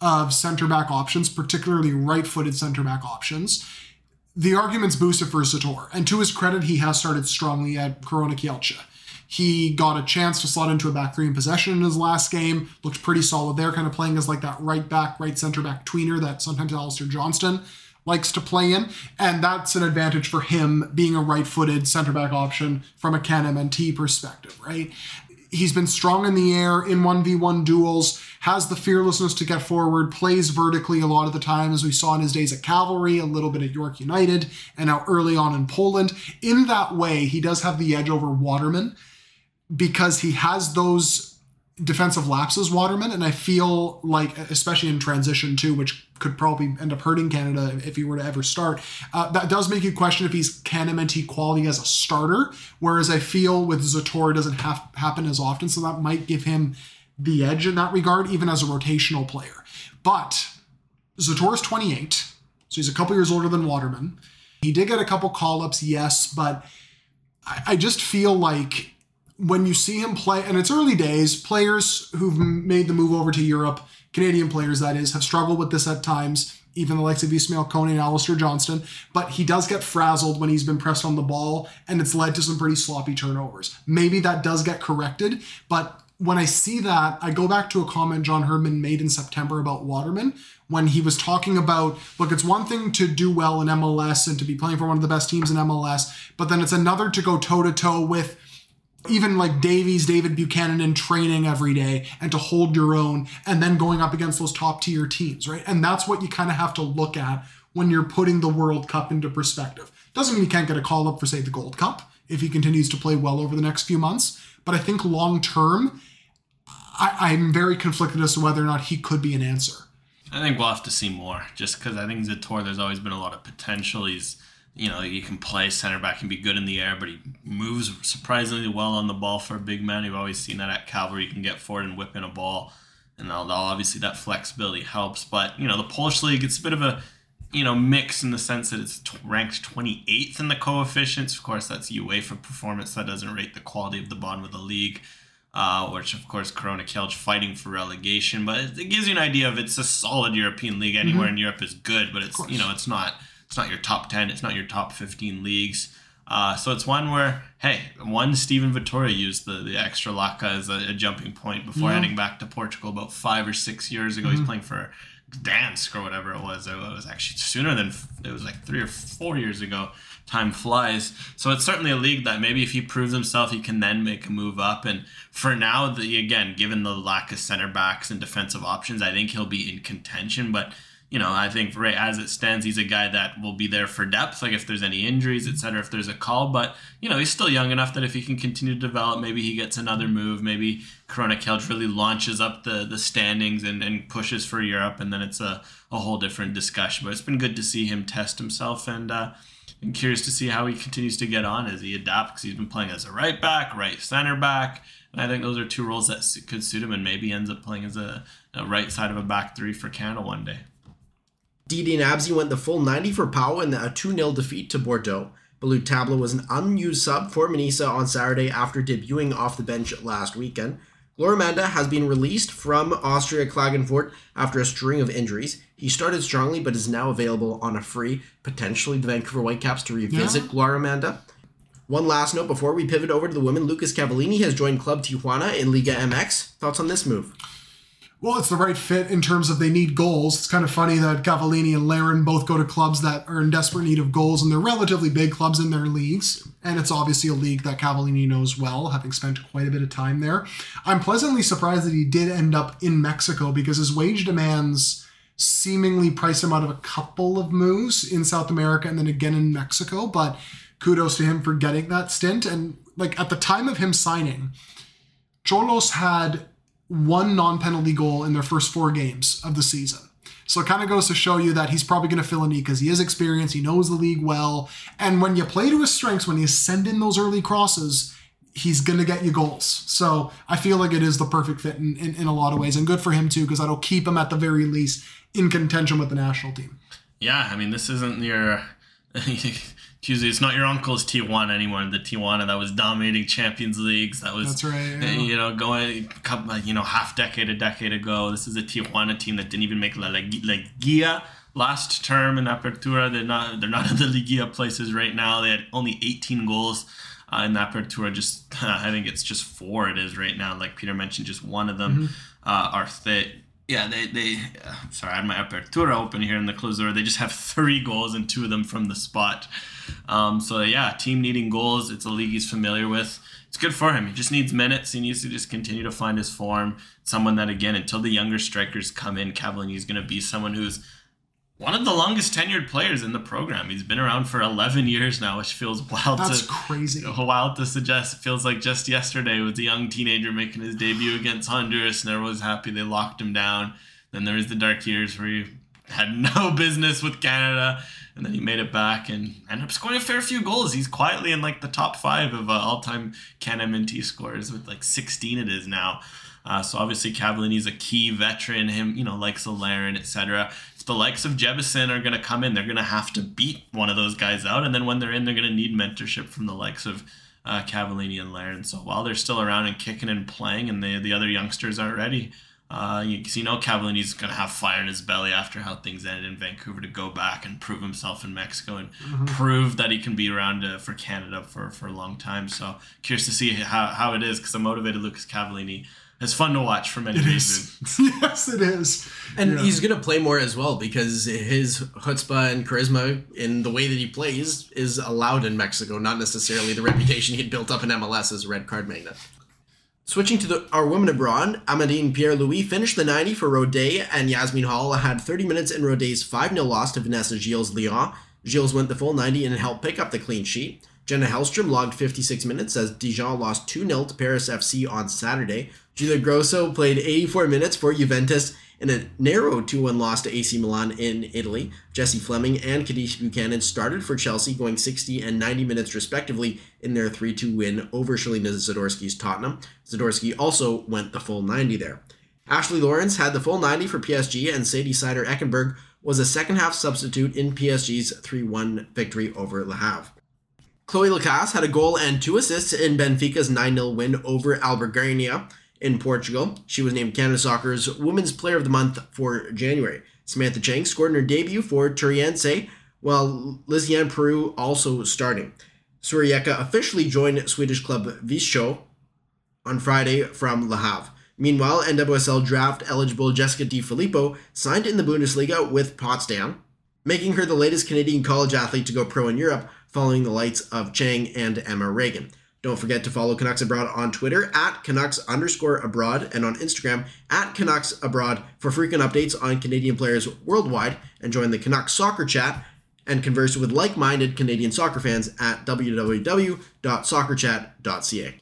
of center back options, particularly right footed center back options. The argument's boosted for Zator. And to his credit, he has started strongly at Korona Kielce. He got a chance to slot into a back three in possession in his last game, looked pretty solid there, kind of playing as like that right back, right center back tweener that sometimes Alistair Johnston likes to play in. And that's an advantage for him being a right footed center back option from a Can MNT perspective, right? He's been strong in the air in 1v1 duels, has the fearlessness to get forward, plays vertically a lot of the time, as we saw in his days at Cavalry, a little bit at York United, and now early on in Poland. In that way, he does have the edge over Waterman because he has those defensive lapses Waterman, and I feel like, especially in transition too, which could probably end up hurting Canada if he were to ever start. Uh, that does make you question if he's can quality as a starter. Whereas I feel with Zator it doesn't have happen as often, so that might give him the edge in that regard, even as a rotational player. But Zator's 28, so he's a couple years older than Waterman. He did get a couple call ups, yes, but I, I just feel like when you see him play, and it's early days, players who've made the move over to Europe, Canadian players that is, have struggled with this at times, even the likes of Ismail Kone and Alistair Johnston. But he does get frazzled when he's been pressed on the ball, and it's led to some pretty sloppy turnovers. Maybe that does get corrected, but when I see that, I go back to a comment John Herdman made in September about Waterman when he was talking about look, it's one thing to do well in MLS and to be playing for one of the best teams in MLS, but then it's another to go toe to toe with even like Davies, David Buchanan in training every day and to hold your own and then going up against those top tier teams, right? And that's what you kind of have to look at when you're putting the World Cup into perspective. Doesn't mean you can't get a call up for, say, the Gold Cup if he continues to play well over the next few months. But I think long term, I, am very conflicted as to whether or not he could be an answer. I think we'll have to see more, just because I think Zator, there's always been a lot of potential. He's, you know, he can play center back and be good in the air, but he moves surprisingly well on the ball for a big man. You've always seen that at Calgary. You can get forward and whip in a ball, and obviously that flexibility helps. But you know, the Polish league, it's a bit of a you know, mix in the sense that it's ranked 28th in the coefficients. Of course, that's UEFA performance. That doesn't rate the quality of the bottom of the league uh, which of course Korona Kielce fighting for relegation, but it, it, gives you an idea of it's a solid European league. Anywhere mm-hmm. in Europe is good, but it's you know it's not it's not your top ten, it's not your top fifteen leagues. Uh, so it's one where hey, one Steven Vitória used the the Ekstraklasa as a, a jumping point before yeah. heading back to Portugal about five or six years ago. Mm-hmm. He's playing for Gdansk or whatever it was. It was actually sooner than it was like three or four years ago time flies. So it's certainly a league that maybe if he proves himself, he can then make a move up. And for now, the again, given the lack of center backs and defensive options, I think he'll be in contention. But you know, I think right as it stands, he's a guy that will be there for depth, like if there's any injuries, etc. If there's a call, but you know, he's still young enough that if he can continue to develop, maybe he gets another move. Maybe Korona Kielce really launches up the the standings and, and pushes for Europe, and then it's a, a whole different discussion. But it's been good to see him test himself and. Uh, I'm curious to see how he continues to get on as he adapts he's been playing as a right back, right center back, and I think those are two roles that could suit him, and maybe ends up playing as a, a right side of a back three for Canada one day. Didi Nabzi went the full 90 for Pau in a 2 0 defeat to Bordeaux. Ballou Tabla was an unused sub for Manisa on Saturday after debuting off the bench last weekend. Gloire Amanda has been released from Austria Klagenfurt after a string of injuries. He started strongly but is now available on a free, potentially the Vancouver Whitecaps to revisit yeah. Gloire Amanda. One last note before we pivot over to the women, Lucas Cavallini has joined Club Tijuana in Liga MX. Thoughts on this move? Well, it's the right fit in terms of they need goals. It's kind of funny that Cavallini and Larin both go to clubs that are in desperate need of goals, and they're relatively big clubs in their leagues. And it's obviously a league that Cavallini knows well, having spent quite a bit of time there. I'm pleasantly surprised that he did end up in Mexico because his wage demands seemingly priced him out of a couple of moves in South America and then again in Mexico. But kudos to him for getting that stint. And like at the time of him signing, Xolos had one non-penalty goal in their first four games of the season. So it kind of goes to show you that he's probably going to fill a need because he is experienced, he knows the league well, and when you play to his strengths, when you send in those early crosses, he's going to get you goals. So I feel like it is the perfect fit in, in, in a lot of ways, and good for him too because that'll keep him at the very least in contention with the national team. Yeah, I mean this isn't your Tuesday. It's not your uncle's Tijuana anymore. The Tijuana that was dominating Champions Leagues. That was that's right. Yeah. You know, going a couple, you know half decade, a decade ago. This is a Tijuana team that didn't even make La, Guia last term in Apertura. They're not they're not in the Ligia places right now. They had only 18 goals. Uh, in Apertura, just uh, I think it's just four. It is right now. Like Peter mentioned, just one of them mm-hmm. uh, are fit yeah, they they. Uh, sorry, I had my apertura open here in the closer. They just have three goals and two of them from the spot. Um, so yeah, team needing goals. It's a league he's familiar with. It's good for him. He just needs minutes. He needs to just continue to find his form. Someone that again, until the younger strikers come in, Cavallini is going to be someone who's one of the longest tenured players in the program. He's been around for 11 years now, which feels wild That's to crazy. wild to suggest. It feels like just yesterday was a young teenager making his debut against Honduras, and everyone was happy they locked him down. Then there was the dark years where he had no business with Canada, and then he made it back and ended up scoring a fair few goals. He's quietly in like the top five of uh, all-time Can MNT scores with like 16 it is now. Uh, so obviously Cavallini's a key veteran. Him, you know, likes Larin, etc. If the likes of Jebbison are going to come in, they're going to have to beat one of those guys out, and then when they're in, they're going to need mentorship from the likes of uh, Cavallini and Larin. So while they're still around and kicking and playing, and the the other youngsters aren't ready, uh, you, you know Cavallini's going to have fire in his belly after how things ended in Vancouver to go back and prove himself in Mexico and prove that he can be around uh, for Canada for, for a long time. So curious to see how, how it is because a motivated Lucas Cavallini is fun to watch for many It reasons. is. yes, it is. And Yeah. he's going to play more as well because his chutzpah and charisma in the way that he plays is allowed in Mexico, not necessarily the reputation he had built up in MLS as a red card magnet. Switching to the, our women abroad, Amandine Pierre Louis finished the 90 for Rodez, and Yasmin Hall had 30 minutes in Rodez's 5 0 loss to Vanessa Gilles Lyon. Gilles went the full 90 and helped pick up the clean sheet. Jenna Hellstrom logged 56 minutes as Dijon lost 2 0 to Paris FC on Saturday. Julia Grosso played 84 minutes for Juventus in a narrow 2 1 loss to AC Milan in Italy. Jesse Fleming and Kadeisha Buchanan started for Chelsea, going 60 and 90 minutes respectively in their 3 2 win over Shelina Zadorsky's Tottenham. Zadorsky also went the full 90 there. Ashley Lawrence had the full 90 for PSG, and Sadie Sider Eckenberg was a second half substitute in PSG's 3 1 victory over Le Havre. Cloé Lacasse had a goal and two assists in Benfica's 9 0 win over Albergaria in Portugal. She was named Canada Soccer's Women's Player of the Month for January. Samantha Chang scored in her debut for Turiense, while Liziane Peru also starting. Surieka officially joined Swedish club Visho on Friday from Le Havre. Meanwhile, NWSL draft eligible Jessica Di Filippo signed in the Bundesliga with Potsdam, making her the latest Canadian college athlete to go pro in Europe, following the lights of Chang and Emma Regan. Don't forget to follow Canucks Abroad on Twitter at Canucks underscore abroad and on Instagram at Canucks Abroad for frequent updates on Canadian players worldwide and join the Canucks Soccer Chat and converse with like-minded Canadian soccer fans at www.soccerchat.ca.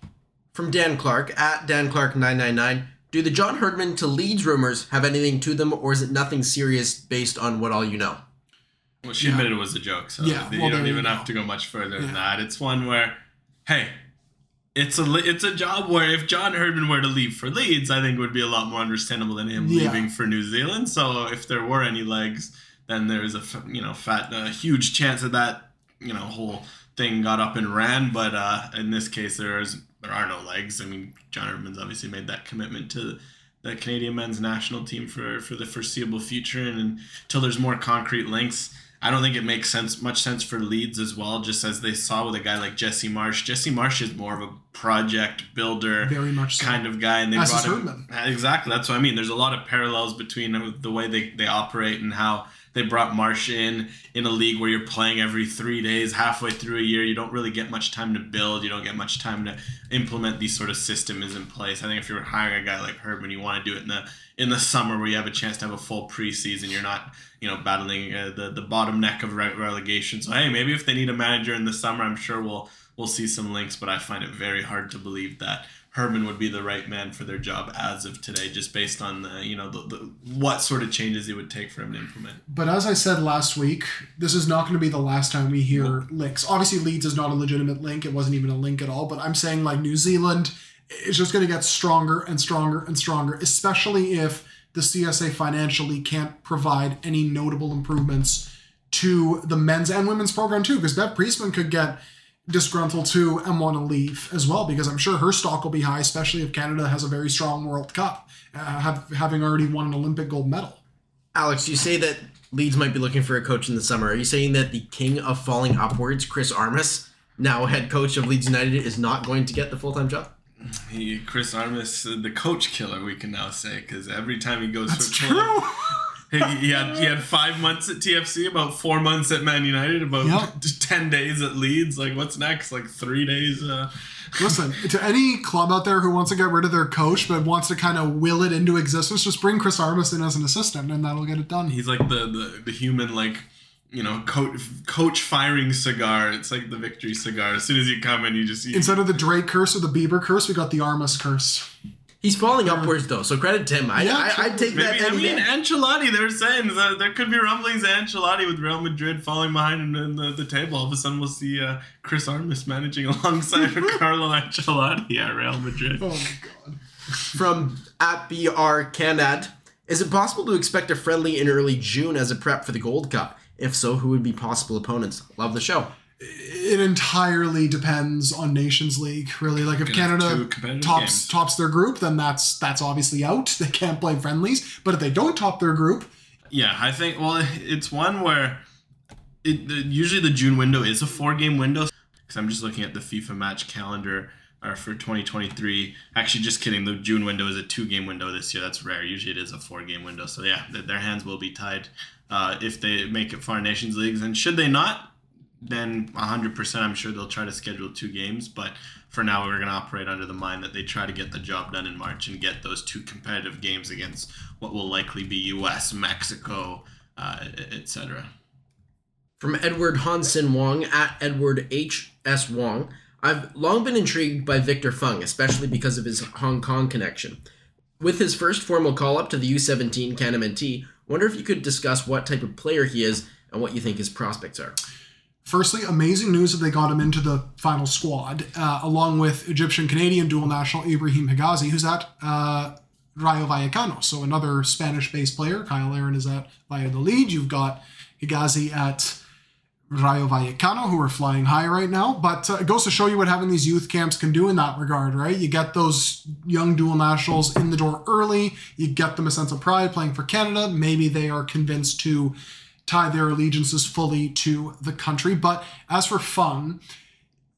From Dan Clark at Dan Clark 999 do the John Herdman to Leeds rumors have anything to them, or is it nothing serious based on what all you know? Well, she admitted it was a joke, so Yeah, you well, don't even you have to go much further than that. It's one where, hey, it's a it's a job where if John Herdman were to leave for Leeds, I think it would be a lot more understandable than him Yeah. leaving for New Zealand. So if there were any legs, then there's a you know fat a huge chance that that you know whole thing got up and ran. But uh, in this case, there is there are no legs. I mean, John Herdman's obviously made that commitment to the Canadian men's national team for for the foreseeable future, and until there's more concrete links. I don't think it makes sense much sense for Leeds as well, just as they saw with a guy like Jesse Marsch. Jesse Marsch is more of a project builder Very much so. kind of guy, and they As brought him exactly. That's what I mean. There's a lot of parallels between the way they, they operate and how they brought Marsch in in a league where you're playing every three days, halfway through a year. You don't really get much time to build. You don't get much time to implement these sort of systems in place. I think if you're hiring a guy like Herdman, you want to do it in the in the summer where you have a chance to have a full preseason. You're not you know battling uh, the the bottom neck of re- relegation. So hey, maybe if they need a manager in the summer, I'm sure we'll we'll see some links. But I find it very hard to believe that. Herdman would be the right man for their job as of today, just based on the you know the, the what sort of changes it would take for him to implement. But as I said last week, this is not going to be the last time we hear links. Obviously, Leeds is not a legitimate link. It wasn't even a link at all. But I'm saying, like, New Zealand is just going to get stronger and stronger and stronger, especially if the CSA financially can't provide any notable improvements to the men's and women's program, too. Because Bev Priestman could get disgruntled too and want to leave as well because I'm sure her stock will be high, especially if Canada has a very strong World Cup, uh, have, having already won an Olympic gold medal. Alex, you say that Leeds might be looking for a coach in the summer. Are you saying that the king of falling upwards, Chris Armas, now head coach of Leeds United, is not going to get the full time job? He, Chris Armas, uh, the coach killer, we can now say, because every time he goes It's for a tournament- true. He, he had he had five months at TFC, about four months at Man United, about Yep. ten days at Leeds. Like, what's next? Like three days. Uh, Listen, to any club out there who wants to get rid of their coach but wants to kind of will it into existence, just bring Chris Armas in as an assistant and that'll get it done. he's like the the, the human like you know coach coach firing cigar. It's like the victory cigar. As soon as you come in, you just you, Instead of the Drake curse or the Bieber curse, we got the Armas curse. He's falling upwards though, so credit to him. I, Yeah, I, I'd take that Maybe, I any mean, day. Ancelotti, they were saying that there could be rumblings of Ancelotti with Real Madrid falling behind in, in the, the table. All of a sudden, we'll see uh, Chris Armas managing alongside Carlo Ancelotti at Real Madrid. Oh my god. From at BR Canad, is it possible to expect a friendly in early June as a prep for the Gold Cup? If so, who would be possible opponents? Love the show. It entirely depends on Nations League, really. Like if Canada tops games. tops their group, then that's that's obviously out. They can't play friendlies. But if they don't top their group, Yeah, I think, well, it's one where it, usually the June window is a four game window. Because I'm just looking at the FIFA match calendar uh, for 2023. Actually, just kidding. The June window is a two game window this year. That's rare. Usually it is a four game window. So, yeah, th- their hands will be tied uh, if they make it far Nations Leagues. And should they not, then 100% I'm sure they'll try to schedule two games. But for now, we're going to operate under the mind that they try to get the job done in March and get those two competitive games against what will likely be US, Mexico, uh, etc. From Edward Hansen Wong at Edward H. S. Wong, I've long been intrigued by Victor Fung, especially because of his Hong Kong connection. With his first formal call up to the U17 CanMNT, wonder if you could discuss what type of player he is and what you think his prospects are. Firstly, amazing news that they got him into the final squad, uh, along with Egyptian Canadian dual national Ibrahim Higazi, who's at uh, Rayo Vallecano. So another Spanish based player. Kyle Larin is at Valladolid. You've got Higazi at Rayo Vallecano, who are flying high right now. But uh, it goes to show you what having these youth camps can do in that regard, right? You get those young dual nationals in the door early, you get them a sense of pride playing for Canada. Maybe they are convinced to tie their allegiances fully to the country. But as for Fung,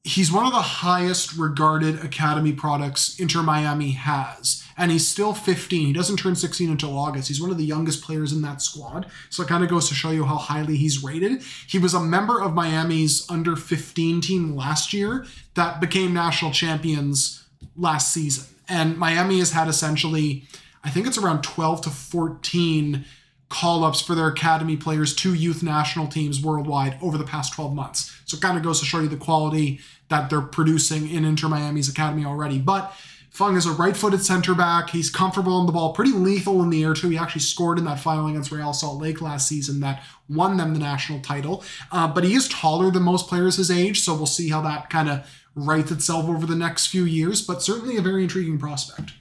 he's one of the highest regarded academy products Inter Miami has. And he's still 15. He doesn't turn 16 until August. He's one of the youngest players in that squad. So it kind of goes to show you how highly he's rated. He was a member of Miami's under 15 team last year that became national champions last season. And Miami has had essentially, I think it's around 12 to 14 call ups for their academy players to youth national teams worldwide over the past 12 months. So it kind of goes to show you the quality that they're producing in Inter Miami's academy already. But Fung is a right footed center back. He's comfortable on the ball, pretty lethal in the air, too. He actually scored in that final against Real Salt Lake last season that won them the national title. Uh, but he is taller than most players his age, so we'll see how that kind of writes itself over the next few years. But certainly a very intriguing prospect.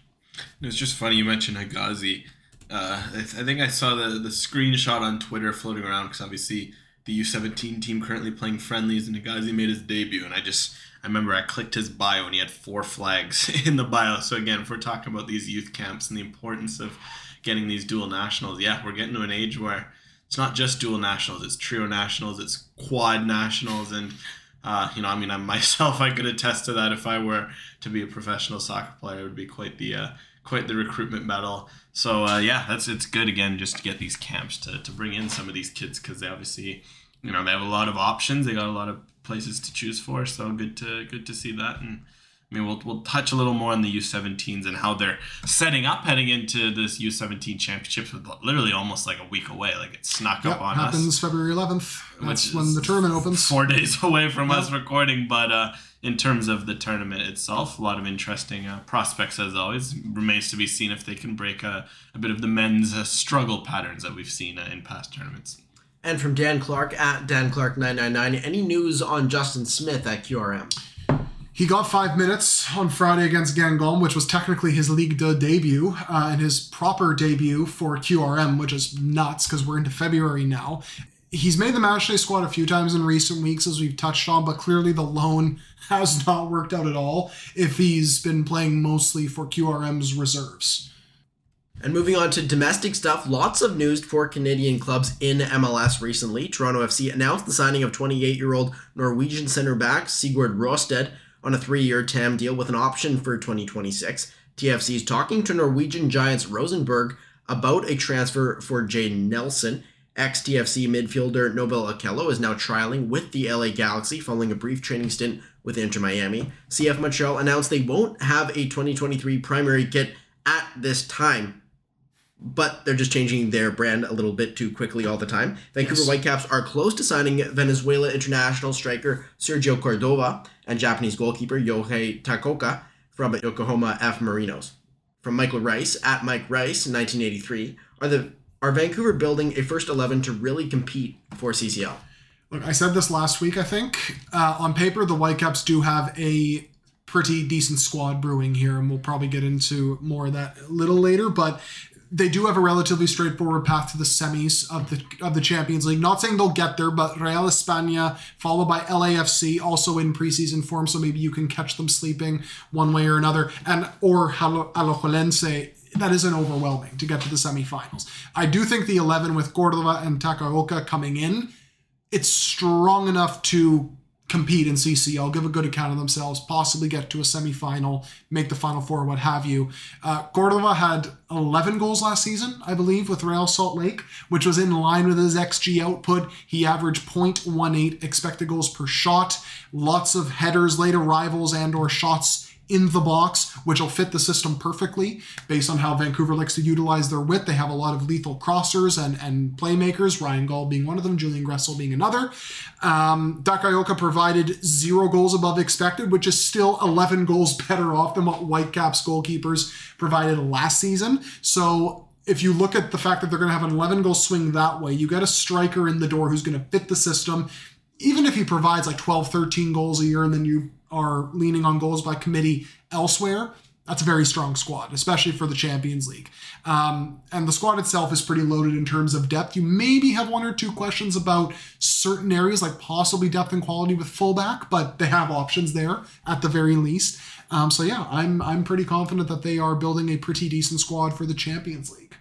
It's just funny you mentioned Higazi. Uh, I, th- I think I saw the, the screenshot on Twitter floating around because obviously the U17 team currently playing friendlies and Higazi made his debut. And I just, I remember I clicked his bio and he had four flags in the bio. So again, if we're talking about these youth camps and the importance of getting these dual nationals, yeah, we're getting to an age where it's not just dual nationals, it's trio nationals, it's quad nationals. And, uh, you know, I mean, I myself, I could attest to that if I were to be a professional soccer player, it would be quite the, uh, quite the recruitment battle. So uh, yeah, that's it's good again just to get these camps to, to bring in some of these kids because they obviously you know they have a lot of options. They got a lot of places to choose for. So good to good to see that. And I mean we'll we'll touch a little more on the U17s and how they're setting up heading into this U17 championships with literally almost like a week away. Like it snuck Yep, up on happens us. February 11th. That's which when the tournament opens. Four days away from us recording, but uh, in terms of the tournament itself, a lot of interesting uh, prospects as always. Remains to be seen if they can break a, a bit of the men's uh, struggle patterns that we've seen uh, in past tournaments. And from Dan Clark at Dan Clark999, any news on Justin Smith at QRM? He got five minutes on Friday against Guingamp, which was technically his Ligue 2 debut uh, and his proper debut for QRM, which is nuts because we're into February now. He's made the matchday squad a few times in recent weeks, as we've touched on, but clearly the loan has not worked out at all if he's been playing mostly for QRM's reserves. And moving on to domestic stuff, lots of news for Canadian clubs in MLS recently. Toronto FC announced the signing of 28 year old Norwegian center back Sigurd Rosted on a three year TAM deal with an option for 2026. TFC is talking to Norwegian giants Rosenborg about a transfer for Jay Nelson. Ex TFC midfielder Noble Okello is now trialing with the LA Galaxy following a brief training stint with Inter Miami. CF Montreal announced they won't have a 2023 primary kit at this time, but they're just changing their brand a little bit too quickly all the time. Vancouver Yes. Whitecaps are close to signing Venezuela international striker Sergio Cordova and Japanese goalkeeper Yohei Takaoka from Yokohama F Marinos. From Michael Rice at Mike Rice in 1983, are the are Vancouver building a first 11 to really compete for CCL? Look, I said this last week, I think. Uh, on paper, the Whitecaps do have a pretty decent squad brewing here, and we'll probably get into more of that a little later, but they do have a relatively straightforward path to the semis of the of the Champions League. Not saying they'll get there, but Real España, followed by LAFC, also in preseason form, so maybe you can catch them sleeping one way or another. And or Halo- Alajuelense that isn't overwhelming to get to the semifinals. I do think the 11 with Cordova and Takaoka coming in it's strong enough to compete in CCL, give a good account of themselves, possibly get to a semifinal, make the final four, what have you. Uh, Cordova had 11 goals last season, I believe, with Real Salt Lake, which was in line with his XG output. He averaged 0.18 expected goals per shot, lots of headers, late arrivals, and or shots in the box, which will fit the system perfectly based on how Vancouver likes to utilize their width. They have a lot of lethal crossers and, and playmakers, Ryan Gauld being one of them, Julian Gressel being another. Um, Takaoka provided zero goals above expected, which is still 11 goals better off than what Whitecaps goalkeepers provided last season. So if you look at the fact that they're going to have an 11 goal swing that way, you get a striker in the door who's going to fit the system. Even if he provides like 12, 13 goals a year and then you are leaning on goals by committee elsewhere, that's a very strong squad, especially for the Champions League. Um, and the squad itself is pretty loaded in terms of depth. You maybe have one or two questions about certain areas, like possibly depth and quality with fullback, but they have options there at the very least. Um, so yeah, I'm I'm pretty confident that they are building a pretty decent squad for the Champions League.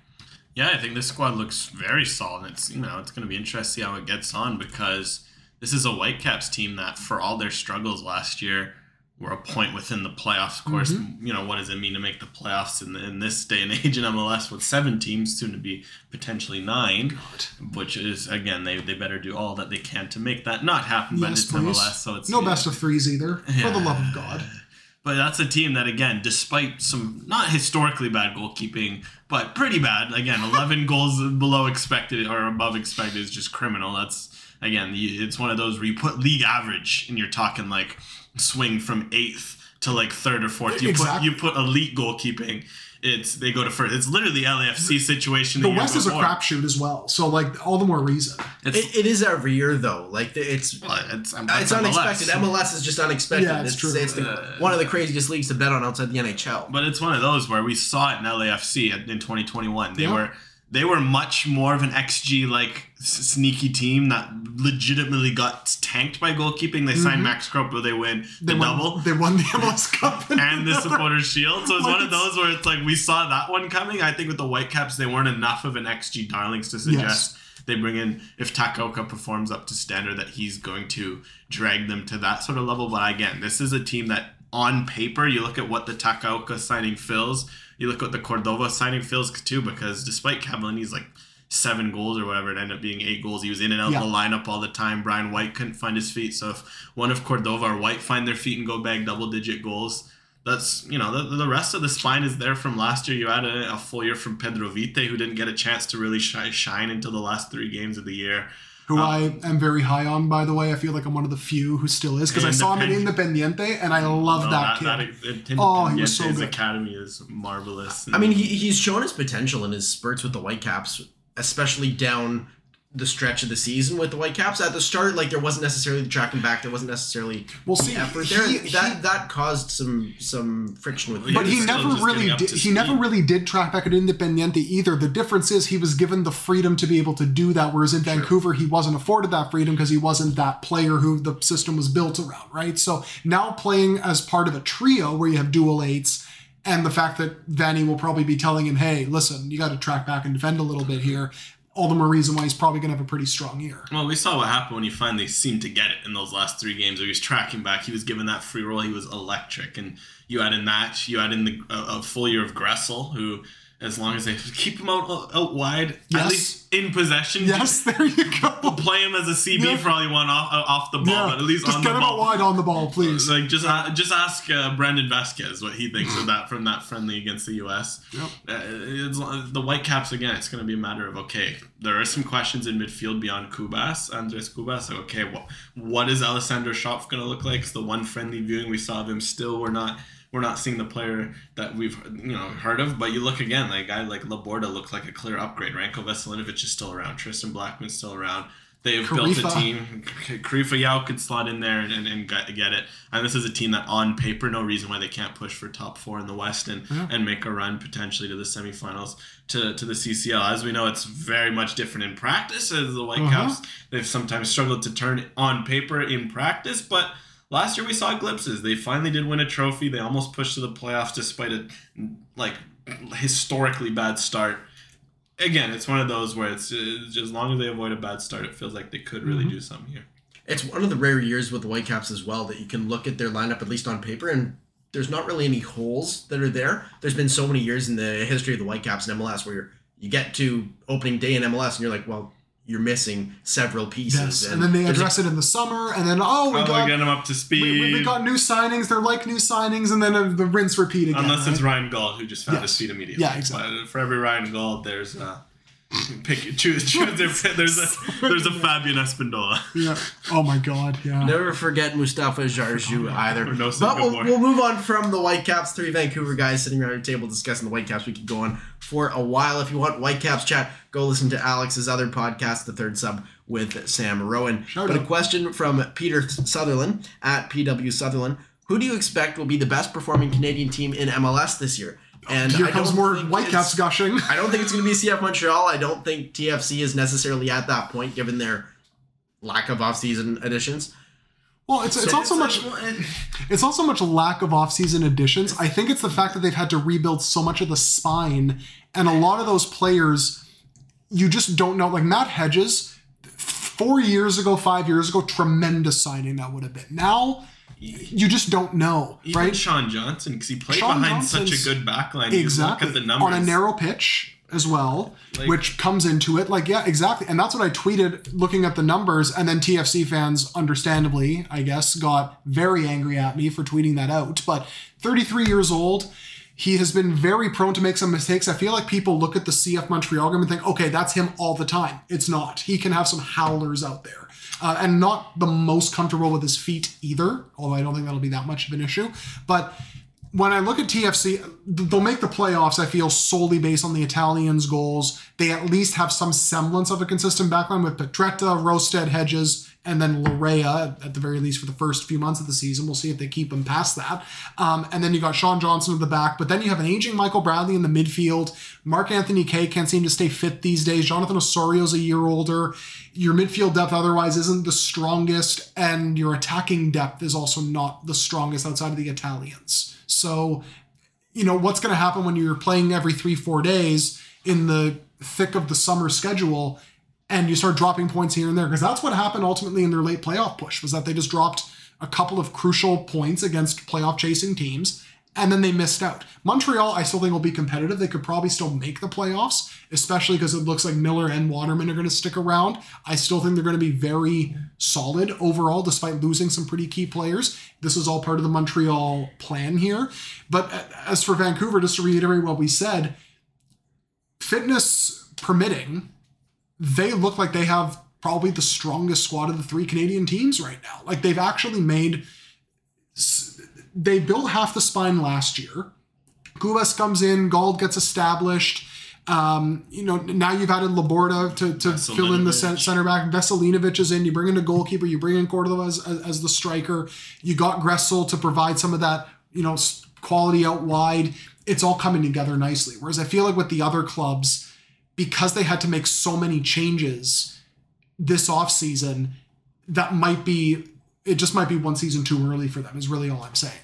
Yeah, I think this squad looks very solid. It's you know it's going to be interesting how it gets on because this is a Whitecaps team that, for all their struggles last year, were a point within the playoffs. Of course, mm-hmm. you know what does it mean to make the playoffs in, in this day and age in MLS with seven teams, soon to be potentially nine, which is again they, they better do all that they can to make that not happen. but Yes, it's please. MLS, so it's no best of threes either, for the love of God. But that's a team that, again, despite some not historically bad goalkeeping, but pretty bad. Again, 11 goals below expected or above expected is just criminal. That's again, it's one of those where you put league average and you're talking like swing from eighth to like third or fourth. You Exactly. put you put elite goalkeeping. It's they go to first. It's literally LAFC situation. The West is a crapshoot as well, so like all the more reason. It's, It, it is every year though. Like it's well, it's, it's unexpected. MLS is just unexpected. Yeah, it's it's true. it's the, one of the craziest leagues to bet on outside the NHL. But it's one of those where we saw it in LAFC in in 2021. They Yeah. were they were much more of an XG like s- sneaky team that legitimately got tanked by goalkeeping. They signed Max Crépeau, they win the Mm-hmm. They won, double They won the MLS Cup and the supporters shield. So it's Like one of those where it's like we saw that one coming. I think with the Whitecaps they weren't enough of an XG darlings to suggest they bring in if Takaoka performs up to standard that he's going to drag them to that sort of level. But again, this is a team that on paper you look at what the Takaoka signing fills, you look at the Cordova signing fills too, because despite Cavallini's like seven goals or whatever, it ended up being eight goals. He was in and out Yeah. of the lineup all the time. Brian White couldn't find his feet. So if one of Cordova or White find their feet and go bag double digit goals, that's you know the, the rest of the spine is there from last year. You added a full year from Pedro Vite, who didn't get a chance to really shi- shine until the last three games of the year. Who uh, I am very high on, by the way. I feel like I'm one of the few who still is because I saw him in Independiente and I love No, that, that, kid. that, Oh, he was so Pendiente's good. academy is marvelous. I mean, he, he's shown his potential in his spurts with the Whitecaps, especially down the stretch of the season with the Whitecaps. At the start, like there wasn't necessarily the tracking back, there wasn't necessarily Well, the see, effort he- there. he- that that caused some some friction with. but he he was still never really did, to he never really did track back at Independiente either. The difference is he was given the freedom to be able to do that, whereas in Vancouver he wasn't afforded that freedom because he wasn't that player who the system was built around, right? So now playing as part of a trio where you have dual eights and the fact that Vanni will probably be telling him, hey, listen, you got to track back and defend a little bit here. All the more reason why he's probably going to have a pretty strong year. Well, we saw what happened when he finally seemed to get it in those last three games. Where he was tracking back, he was given that free roll. He was electric, and you add in that, you add in the a, a full year of Gressel, who as long as they keep him out out wide, at least in possession. Yes, there you go. Play him as a CB Yeah. for all you want off off the ball, Yeah, but at least just on get the him ball. out wide on the ball, please. Like just a- just ask uh, Brandon Vazquez what he thinks of that from that friendly against the U.S. Yep. Uh, it's, the Whitecaps again. It's going to be a matter of okay. There are some questions in midfield beyond Cubas, Andrés Cubas. Like okay, what what is Alessandro Schopf going to look like? It's the one friendly viewing we saw of him. Still, we're not we're not seeing the player that we've you know heard of. But you look again, like a guy like Laborda looked like a clear upgrade. Ranko Veselinovic is still around. Tristan Blackman's still around. They've built a team. Karifa Yao could slot in there and, and, and get, it. And this is a team that, on paper, no reason why they can't push for top four in the West and, and make a run potentially to the semifinals to, to the CCL. As we know, it's very much different in practice. As the Whitecaps, uh-huh. they've sometimes struggled to turn on paper in practice, but. Last year we saw glimpses. They finally did win a trophy. They almost pushed to the playoffs despite a like historically bad start again, it's one of those where it's uh, as long as they avoid a bad start, it feels like they could really Mm-hmm. do something here. It's one of the rare years with the Whitecaps as well that you can look at their lineup at least on paper and there's not really any holes that are there. There's been so many years in the history of the Whitecaps in MLS where you're, you get to opening day in MLS and you're like, well, you're missing several pieces. Yes, and then they there's a- address it in the summer, and then oh, we Oh, got get them up to speed. we, we- we got new signings. They're like new signings, and then uh, the rinse repeat again. Unless it's? Ryan Gauld who just found Yes. his feet immediately. Yeah, exactly. But for every Ryan Gauld, there's uh, pick choose choose. their- There's a there's a Fabian Espindola. Yeah. Oh my God. Yeah. Never forget Mustafa Jarju either. No but we'll, we'll move on from the Whitecaps. Three Vancouver guys sitting around a table discussing the Whitecaps. We could go on for a while. If you want Whitecaps chat, go listen to Alex's other podcast, The Third Sub, with Sam Rowan. But a question from Peter Sutherland at PW Sutherland. Who do you expect will be the best performing Canadian team in MLS this year? And Here I comes more Whitecaps gushing. I don't think it's going to be CF Montreal. I don't think TFC is necessarily at that point, given their lack of offseason additions. Well, it's it's also much it's also much lack of offseason additions. I think it's the fact that they've had to rebuild so much of the spine, and a lot of those players, you just don't know. Like Matt Hedges, four years ago, five years ago, tremendous signing that would have been. Now, you just don't know, Even right? Sean Johnson, because he played Sean behind such a good backline. You exactly look at the numbers. on a narrow pitch as well Like- which comes into it like yeah exactly and that's what i tweeted looking at the numbers and then tfc fans understandably i guess got very angry at me for tweeting that out but 33 years old he has been very prone to make some mistakes. I feel like people look at the CF Montreal game and think, okay, that's him all the time. It's not. He can have some howlers out there. Uh, and not the most comfortable with his feet either, although I don't think that'll be that much of an issue. But when I look at TFC, they'll make the playoffs, I feel, solely based on the Italians' goals. They at least have some semblance of a consistent backline with Petretta, Rosted, Hedges, and then Laryea at the very least for the first few months of the season. We'll see if they keep him past that. Um, and then you got Sean Johnson at the back, but then you have an aging Michael Bradley in the midfield. Mark Anthony Kaye can't seem to stay fit these days. Jonathan Osorio's a year older. Your midfield depth otherwise isn't the strongest, and your attacking depth is also not the strongest outside of the Italians. So, you know, what's going to happen when you're playing every three, four days in the thick of the summer schedule and you start dropping points here and there? Because that's what happened ultimately in their late playoff push was that they just dropped a couple of crucial points against playoff chasing teams and then they missed out. Montreal, I still think will be competitive. They could probably still make the playoffs, especially because it looks like Miller and Waterman are going to stick around. I still think they're going to be very solid overall, despite losing some pretty key players. This is all part of the Montreal plan here. But uh, as for Vancouver, just to reiterate what we said, fitness permitting, they look like they have probably the strongest squad of the three Canadian teams right now. Like they've actually made they built half the spine last year. Cubas comes in, Gauld gets established. Um, you know, now you've added Laborda to, to fill in the center back. Veselinovic is in. You bring in a goalkeeper. You bring in Cordova as, as, as the striker. You got Gressel to provide some of that, you know, quality out wide. It's all coming together nicely. Whereas I feel like with the other clubs, because they had to make so many changes this offseason, that might be it just might be one season too early for them is really all I'm saying.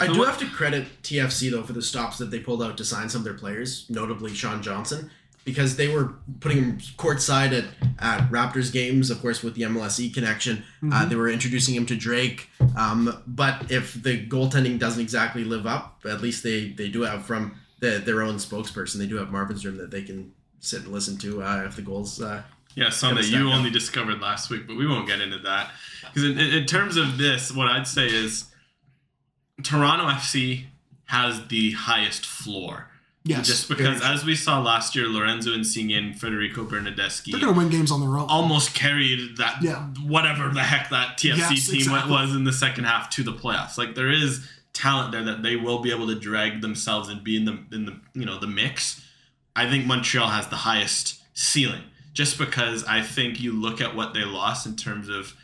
I do have to credit TFC though for the stops that they pulled out to sign some of their players, notably Sean Johnson, because they were putting him courtside at, at Raptors games, of course, with the MLSE connection. Uh, they were introducing him to Drake. Um, but if the goaltending doesn't exactly live up, at least they, they do have from the, their own spokesperson. They do have Marvin's room that they can sit and listen to uh, if the goals. Uh, Yeah, some that you up. only discovered last week, but we won't get into that. Because in, in, in terms of this, what I'd say is Toronto FC has the highest floor. Yes. Just because, as we saw last year, Lorenzo Insigne and Federico Bernardeschi They're going to win games on their own. almost carried that Yeah. whatever the heck that TFC Yes, team exactly. was in the second half to the playoffs. Like there is talent there that they will be able to drag themselves and be in the in the you know the mix. I think Montreal has the highest ceiling just because I think you look at what they lost in terms of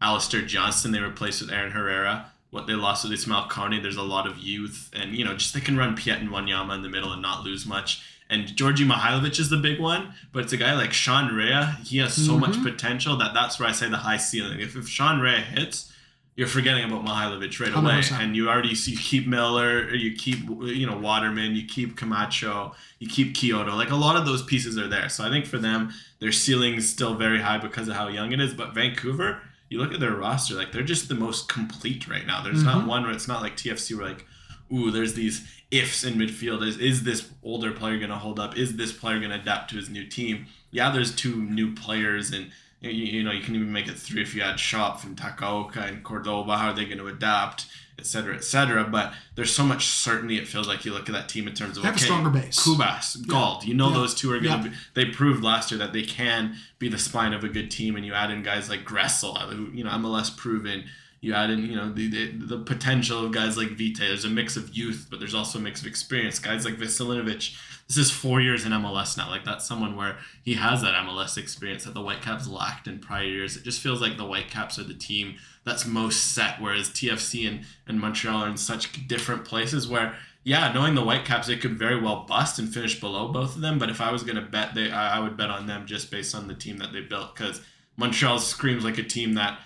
Alistair Johnston they replaced with Aaron Herrera. What they lost with Ismail Kone, there's a lot of youth, and you know, just they can run Piette and Wanyama in the middle and not lose much. And Djordje Mihailovic is the big one, but it's a guy like Sean Rea. He has so much mm-hmm. potential that that's where I say the high ceiling. If, if Sean Rea hits, you're forgetting about Mihailovic right away, 100%. and you already see you keep Miller, you keep you know Waterman, you keep Camacho, you keep Quioto. Like a lot of those pieces are there. So I think for them, their ceiling is still very high because of how young it is. But Vancouver, you look at their roster, like they're just the most complete right now. There's not mm-hmm. one where it's not like TFC where like, ooh, there's these ifs in midfield. Is is this older player gonna hold up? Is this player gonna adapt to his new team? Yeah, there's two new players and you, you know you can even make it three if you add Shop from Takaoka and Cordoba. How are they going to adapt, et cetera, et cetera? But there's so much certainty. It feels like you look at that team in terms of They have a okay, stronger base. Cubas, Gauld. You know Yeah. those two are going to Yeah. be. They proved last year that they can be the spine of a good team, and you add in guys like Gressel, uh, who you know MLS proven. You add in, you know, the, the the potential of guys like Vite. There's a mix of youth, but there's also a mix of experience. Guys like Veselinović. This is four years in MLS now. Like that's someone where he has that MLS experience that the Whitecaps lacked in prior years. It just feels like the Whitecaps are the team that's most set, whereas TFC and, and Montreal are in such different places where yeah, knowing the Whitecaps, they could very well bust and finish below both of them. But if I was gonna bet, they I I would bet on them just based on the team that they built because Montreal screams like a team that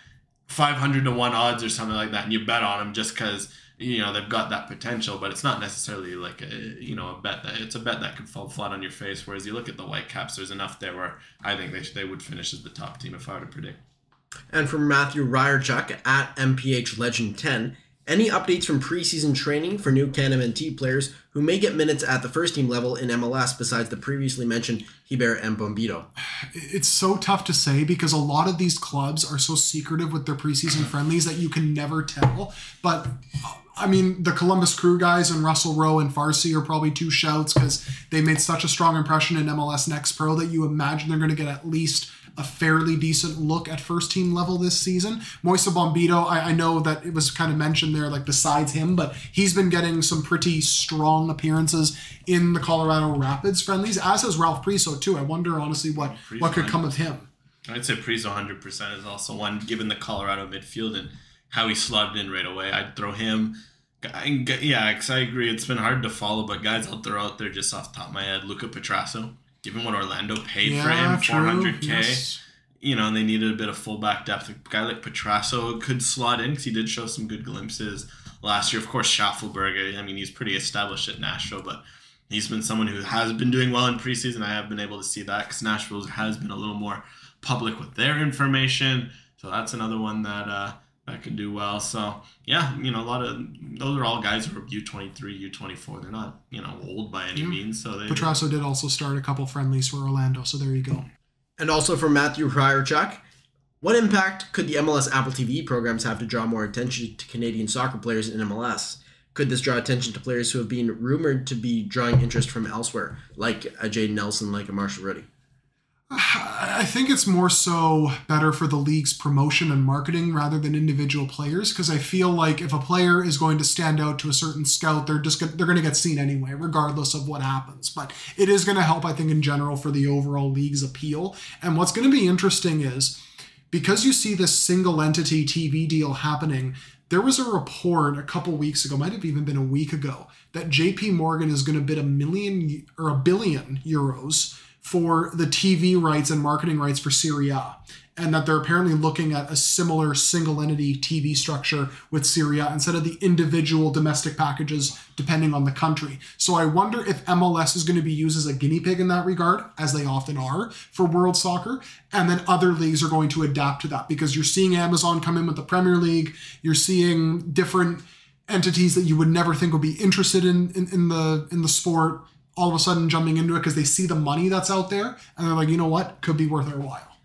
500 to 1 odds or something like that and you bet on them just because you know they've got that potential but it's not necessarily like a you know a bet that it's a bet that could fall flat on your face whereas you look at the whitecaps there's enough there where i think they, should, they would finish as the top team if i were to predict And from Matthew Ryerchuk at MPH Legend 10, any updates from preseason training for new Can MNT players who may get minutes at the first team level in MLS besides the previously mentioned Hiber and Bombito? it's so tough to say because a lot of these clubs are so secretive with their preseason friendlies that you can never tell. But I mean, the Columbus Crew guys and Russell Rowe and Farsi are probably two shouts because they made such a strong impression in MLS Next Pro that you imagine they're going to get at least a fairly decent look at first team level this season. Moïse Bombito, I, I know that it was kind of mentioned there, like besides him, but he's been getting some pretty strong appearances in the Colorado Rapids friendlies, as has Ralph Priso too. I wonder honestly what what could come of him. i'd say Priso 100% is also one given the colorado midfield and how he slotted in right away i'd throw him I- yeah, because I agree. It's been hard to follow, but guys I'll throw out there just off the top of my head. Luca Petrasso, given what Orlando paid for him, true. 400K. Yes. you know, and they needed a bit of fullback depth. A guy like Petrasso could slot in because he did show some good glimpses last year. Of course, Shaffelburg, I mean, he's pretty established at Nashville, but he's been someone who has been doing well in preseason. I have been able to see that because Nashville has been a little more public with their information. So that's another one that uh, that could do well. So yeah, you know, a lot of those are all guys who are U twenty three, U twenty four. They're not you know old by any means. So they Petrasso did also start a couple friendlies for Orlando, so there you go. And also from Matthew Ryerchuk, what impact could the MLS Apple TV programs have to draw more attention to Canadian soccer players in MLS? Could this draw attention to players who have been rumored to be drawing interest from elsewhere, like a Jay Nelson, like a Marshall Rutty? I think it's more so better for the league's promotion and marketing rather than individual players because I feel like if a player is going to stand out to a certain scout, they're just they're going to get seen anyway, regardless of what happens. But it is going to help, I think, in general for the overall league's appeal. And what's going to be interesting is because you see this single entity TV deal happening, there was a report a couple weeks ago, might have even been a week ago, that JP Morgan is going to bid a million or a billion euros for the TV rights and marketing rights for Serie A, And that they're apparently looking at a similar single entity TV structure with Serie A instead of the individual domestic packages depending on the country. So I wonder if MLS is going to be used as a guinea pig in that regard, as they often are for world soccer. And then other leagues are going to adapt to that because you're seeing Amazon come in with the Premier League, you're seeing different entities that you would never think would be interested in in, in the in the sport all of a sudden jumping into it because they see the money that's out there and they're like, you know what, could be worth our while.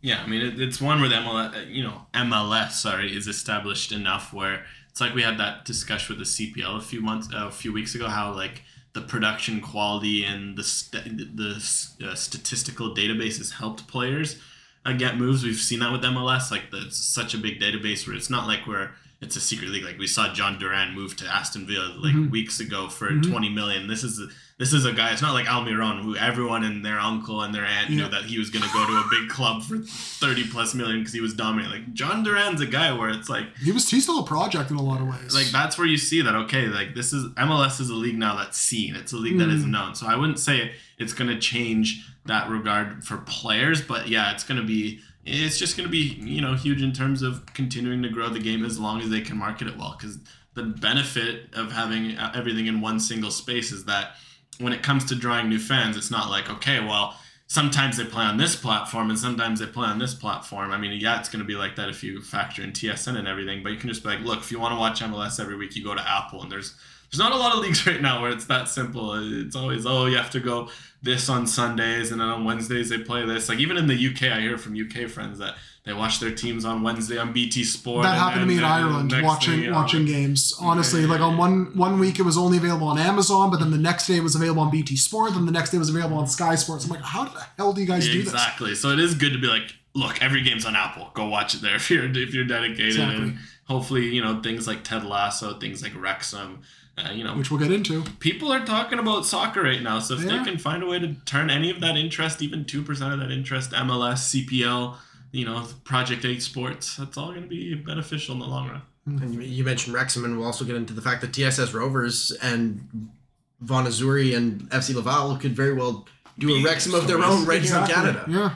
Yeah, I mean it, it's one where the MLS, uh, you know, MLS, sorry, is established enough where it's like we had that discussion with the CPL a few months, uh, a few weeks ago, how like the production quality and the st- the uh, statistical databases helped players uh, get moves. We've seen that with MLS, like the, it's such a big database where it's not like we're it's a secret league. Like we saw Jhon Durán move to Aston Villa like Mhm. weeks ago for Mhm. 20 million. This is this is a guy. It's not like Almiron, who everyone and their uncle and their aunt Yeah. knew that he was going to go to a big club for 30 plus million because he was dominant. Like Jhon Durán's a guy where it's like He was he's still a project in a lot of ways. like that's where you see that okay like this is MLS is a league now that's seen it's a league that is Mm. known so I wouldn't say it's going to change that regard for players but yeah it's going to be it's just going to be you know huge in terms of continuing to grow the game as long as they can market it well because the benefit of having everything in one single space is that when it comes to drawing new fans it's not like okay well sometimes they play on this platform and sometimes they play on this platform. I mean, yeah, it's going to be like that if you factor in TSN and everything, but you can just be like, look, if you want to watch MLS every week, you go to Apple, and there's there's not a lot of leagues right now where it's that simple. It's always oh, you have to go this on Sundays, and then on Wednesdays they play this. Like even in the UK, I hear from UK friends that they watch their teams on Wednesday on BT Sport. that happened to me in Ireland watching thing, know, watching games. Honestly, like on one one week it was only available on Amazon, but then the next day it was available on BT Sport, then the next day it was available on Sky Sports. I'm like, how the hell do you guys do this? exactly. So it is good to be like, look, every game's on Apple. Go watch it there if you're if you're dedicated, Exactly. and hopefully, you know, things like Ted Lasso, things like Wrexham. Uh, you know, Which we'll get into. people are talking about soccer right now. So if Yeah. they can find a way to turn any of that interest, even two percent of that interest, MLS, CPL, you know, Project Eight Sports, that's all going to be beneficial in the long run. And you, you mentioned Wrexham, and we'll also get into the fact that TSS Rovers and Vaughan Azzurri and FC Laval could very well do a Be Wrexham of their own right Exactly. here in Canada. Yeah.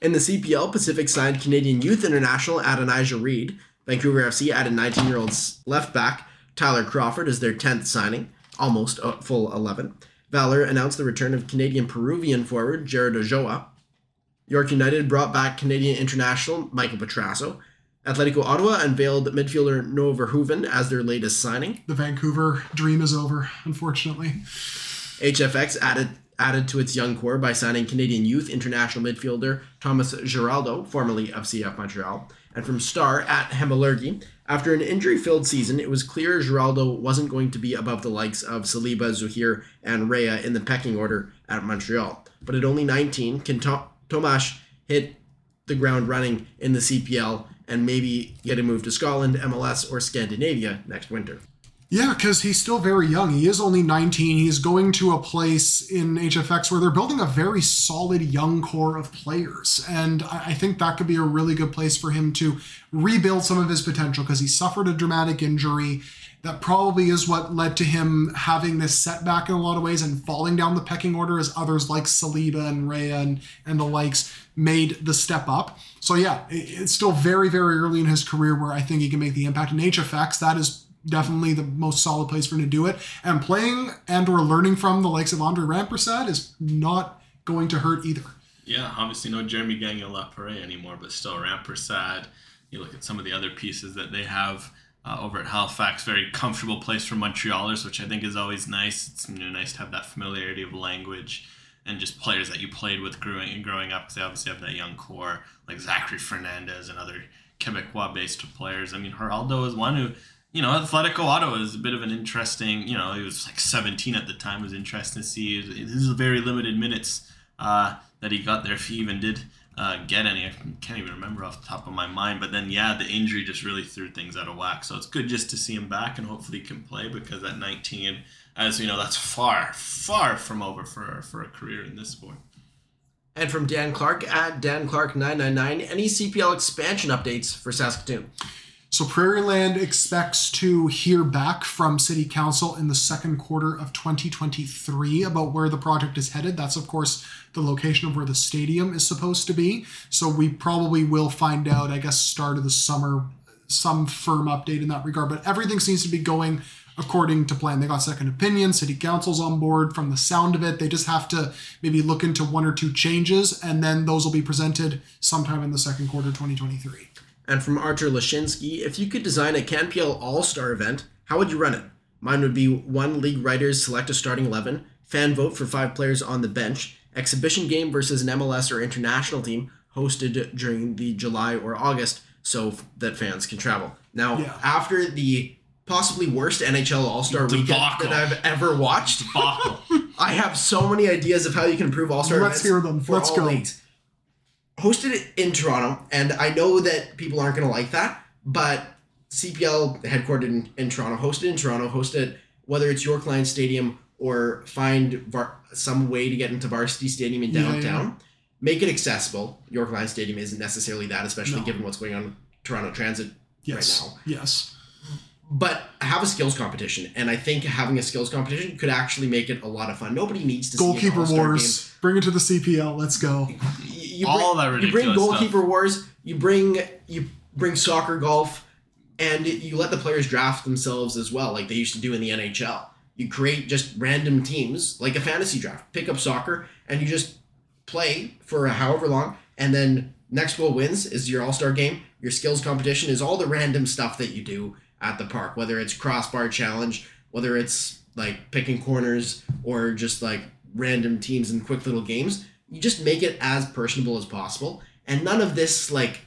In the CPL, Pacific signed Canadian Youth International Adonijah Reid. Vancouver FC added 19 year old left back Tyler Crawford as their 10th signing, almost a full 11. Valor announced the return of Canadian Peruvian forward Jared Ojoa. York United brought back Canadian international Michael Petrasso. Atletico Ottawa unveiled midfielder Noah Verhoeven as their latest signing. The Vancouver dream is over, unfortunately. HFX added added to its young core by signing Canadian youth international midfielder Thomas Giraldo, formerly of CF Montreal. And from Star at Hemalurgi, after an injury-filled season, it was clear Giraldo wasn't going to be above the likes of Saliba, Zouhir, and Rea in the pecking order at Montreal. But at only 19, can to- Tomash hit the ground running in the CPL and maybe get a move to Scotland, MLS, or Scandinavia next winter. Yeah, because he's still very young. He is only 19. He's going to a place in HFX where they're building a very solid young core of players. And I think that could be a really good place for him to rebuild some of his potential because he suffered a dramatic injury. That probably is what led to him having this setback in a lot of ways and falling down the pecking order as others like Saliba and Rea and, and the likes made the step up. So, yeah, it's still very, very early in his career where I think he can make the impact. In HFX, that is definitely the most solid place for him to do it. And playing and or learning from the likes of Andre Rampersad is not going to hurt either. Yeah, obviously no Jeremy Gagnon Lapare anymore, but still Rampersad. You look at some of the other pieces that they have uh, over at Halifax. Very comfortable place for Montrealers, which I think is always nice. It's you know, nice to have that familiarity of language and just players that you played with growing growing up because they obviously have that young core like Zachary Fernandez and other Quebecois-based players. I mean, Giraldo is one who you know, Atletico Ottawa is a bit of an interesting, you know, he was like 17 at the time. It was interesting to see. This is very limited minutes uh, that he got there, if he even did uh, get any. I can't even remember off the top of my mind. But then, yeah, the injury just really threw things out of whack. So it's good just to see him back and hopefully he can play because at 19, as you know, that's far, far from over for, for a career in this sport. And from Dan Clark at Dan Clark 999, any CPL expansion updates for Saskatoon? So Prairieland expects to hear back from City Council in the second quarter of 2023 about where the project is headed. That's of course the location of where the stadium is supposed to be. So we probably will find out, I guess, start of the summer, some firm update in that regard. But everything seems to be going according to plan. They got second opinion, city council's on board from the sound of it. They just have to maybe look into one or two changes, and then those will be presented sometime in the second quarter 2023. And from Archer Lashinsky, if you could design a CanPL All Star event, How would you run it? Mine would be one league writers select a starting 11, fan vote for five players on the bench, exhibition game versus an MLS or international team hosted during the July or August so f- that fans can travel. Now, Yeah. after the possibly worst NHL All Star weekend that I've ever watched, I have so many ideas of how you can improve All Star Let's hear them. for Let's all go. leagues. Hosted it in Toronto, and I know that people aren't going to like that, but CPL headquartered in, in Toronto, hosted in Toronto, hosted whether it's York Lions Stadium or find var- some way to get into Varsity Stadium in Yeah, downtown. Make it accessible. York Lions Stadium isn't necessarily that, especially No. given what's going on with Toronto Transit Yes. right now Yes. but have a skills competition and i think having a skills competition could actually make it a lot of fun nobody needs to see Goalkeeper wars. Bring it to the CPL. Let's go. You, All bring, that you bring ridiculous goalkeeper wars you bring you bring soccer golf and you let the players draft themselves as well like they used to do in the nhl you create just random teams like a fantasy draft. Pick up soccer and you just play for however long and then next goal wins is your all-star game. Your skills competition is all the random stuff that you do at the park whether it's crossbar challenge whether it's like picking corners or just like random teams and quick little games you just make it as personable as possible. And none of this like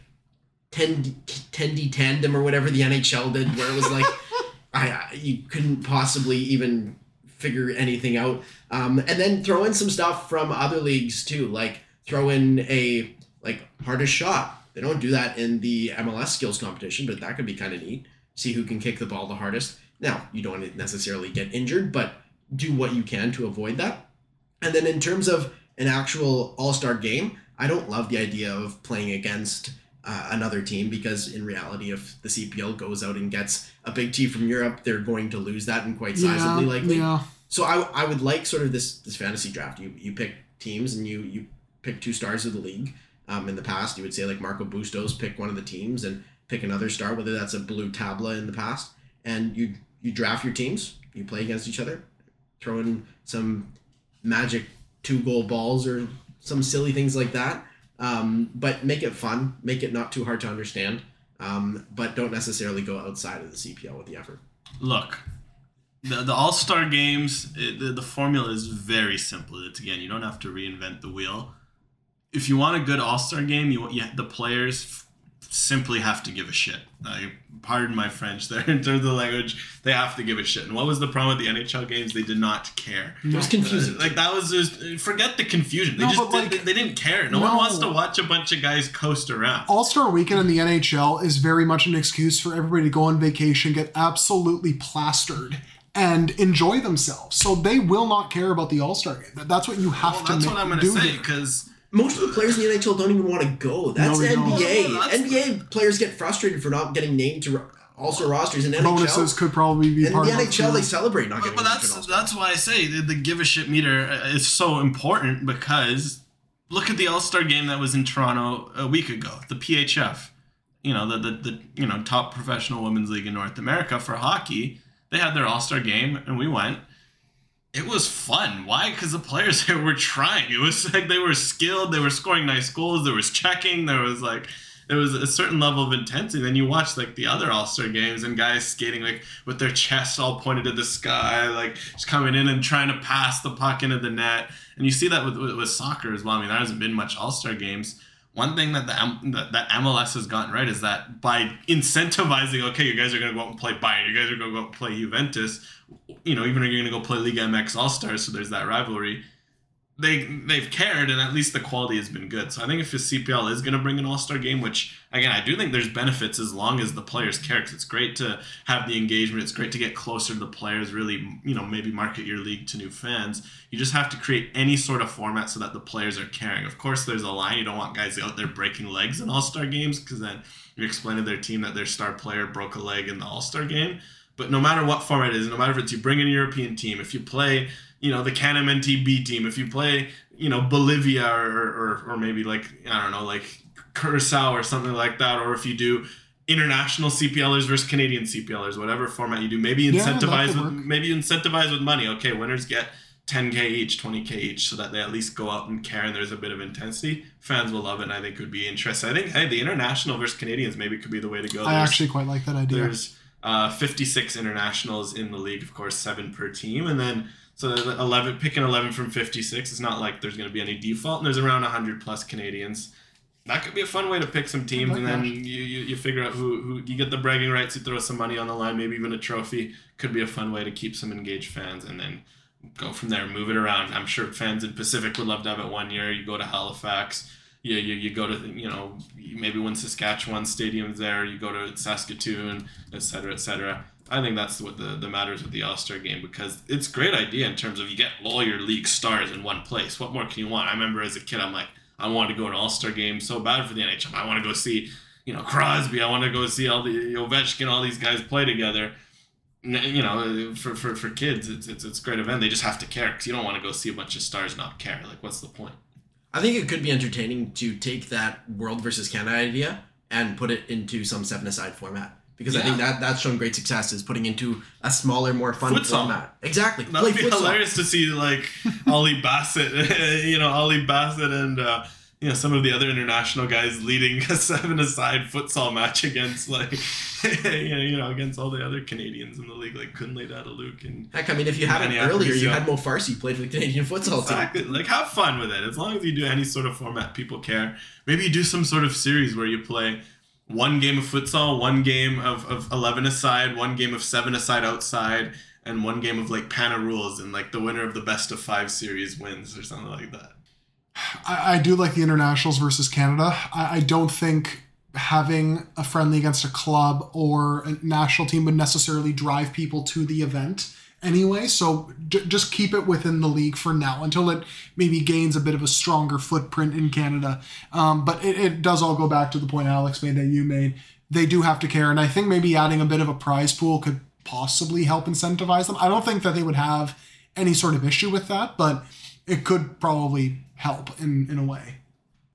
10 10d tandem or whatever the nhl did where it was like I, you couldn't possibly even figure anything out. Um, and then throw in some stuff from other leagues too like throw in a like hardest shot. They don't do that in the mls skills competition but that could be kind of neat. See who can kick the ball the hardest. Now you don't necessarily get injured but do what you can to avoid that. And then in terms of an actual all-star game i don't love the idea of playing against uh, another team because in reality if the cpl goes out and gets a big team from europe they're going to lose that and quite sizably yeah. likely Yeah. so I, I would like sort of this this fantasy draft. You you pick teams and you you pick two stars of the league. Um, in the past, you would say like Marco Bustos pick one of the teams and pick another star, whether that's a Ballou Tabla in the past, and you you draft your teams. You play against each other, throw in some magic two goal balls or some silly things like that. Um, but make it fun, make it not too hard to understand. Um, but don't necessarily go outside of the CPL with the effort. Look, the, the All Star games, the, the formula is very simple. It's again, you don't have to reinvent the wheel. If you want a good All Star game, you, want- you the players simply have to give a shit. I, pardon my French there in terms of the language. They have to give a shit. And what was the problem with the NHL games? They did not care. It was confusing. Uh, Like that was just forget the confusion. They No, just but, did, like, they, they didn't care. No, one wants to watch a bunch of guys coast around. All Star Weekend in the NHL is very much an excuse for everybody to go on vacation, get absolutely plastered, and enjoy themselves. So they will not care about the All Star game. That's what you have well, to that's make, what I'm gonna do say because Most of the players in the NHL don't even want to go. That's No, they don't. NBA. Well, that's- NBA players get frustrated for not getting named to also rosters in NHL. Bonuses could probably be in part the of it. NHL, too. they celebrate not But, getting but that's to that's why I say the, the give a shit meter uh, is so important because look at the All Star game that was in Toronto a week ago, the PHF. You know the, the the you know top professional women's league in North America for hockey. They had their All Star game and we went. It was fun. Why? Because the players there were trying. It was like they were skilled. They were scoring nice goals. There was checking. There was like there was a certain level of intensity. Then you watch like the other All Star games and guys skating like with their chests all pointed to the sky, like just coming in and trying to pass the puck into the net. And you see that with with, with soccer as well. I mean, there hasn't been much All Star games. One thing that the that MLS has gotten right is that by incentivizing, okay, you guys are going to go out and play Bayern, you guys are going to go out and play Juventus, you know, even if you're going to go play Liga MX All Stars, so there's that rivalry they they've cared and at least the quality has been good. So I think if the CPL is going to bring an All Star game, which again I do think there's benefits as long as the players care. Because it's great to have the engagement. It's great to get closer to the players. Really, you know, maybe market your league to new fans. You just have to create any sort of format so that the players are caring. Of course, there's a line. You don't want guys out there breaking legs in All Star games because then you explain to their team that their star player broke a leg in the All Star game. But no matter what format it is, no matter if it's you bring in a European team, if you play, you know, the CanMNT B team, if you play, you know, Bolivia or, or, or maybe like, I don't know, like Curacao or something like that, or if you do international CPLers versus Canadian CPLers, whatever format you do, maybe incentivize could with work. maybe incentivize with money. Okay, winners get 10k each, 20k each, so that they at least go out and care and there's a bit of intensity. Fans will love it, and I think it would be interesting. I think hey, the international versus Canadians maybe could be the way to go. I There's- actually quite like that idea. there's uh, 56 internationals in the league, of course, seven per team, and then so 11 picking 11 from 56. It's not like there's going to be any default, and there's around 100 plus Canadians. That could be a fun way to pick some teams, and then you, you, you figure out who, who you get the bragging rights. You throw some money on the line, maybe even a trophy. Could be a fun way to keep some engaged fans, and then go from there. Move it around. I'm sure fans in Pacific would love to have it one year. You go to Halifax. You, you, you go to you know maybe when Saskatchewan stadium's there. You go to Saskatoon, et cetera, et cetera. I think that's what the, the matters with the All Star game because it's a great idea in terms of you get all your league stars in one place. What more can you want? I remember as a kid, I'm like, I wanted to go to an All Star game so bad for the NHL. I want to go see, you know, Crosby. I want to go see all the Ovechkin, all these guys play together. You know, for, for, for kids, it's, it's it's a great event. They just have to care because you don't want to go see a bunch of stars not care. Like, what's the point? I think it could be entertaining to take that World versus Canada idea and put it into some seven aside format. Because I think that that's shown great success is putting into a smaller, more fun Futsal. format. Exactly. That'd be futsal. hilarious to see like Ollie Bassett, you know, Ollie Bassett and uh, you know some of the other international guys leading a seven-a-side futsal match against like you know, you know against all the other Canadians in the league, like Kunle Luke and Heck, I mean, if you had it earlier, you had Mo Farsi played for the Canadian futsal team. Exactly. Like, have fun with it. As long as you do any sort of format, people care. Maybe you do some sort of series where you play one game of futsal, one game of, of 11 aside, one game of 7 aside outside, and one game of like Panna rules, and like the winner of the best of five series wins or something like that. I, I do like the internationals versus Canada. I, I don't think having a friendly against a club or a national team would necessarily drive people to the event anyway. So j- just keep it within the league for now until it maybe gains a bit of a stronger footprint in Canada. Um, but it, it does all go back to the point Alex made that you made. They do have to care, and I think maybe adding a bit of a prize pool could possibly help incentivize them. I don't think that they would have any sort of issue with that, but it could probably help in, in a way.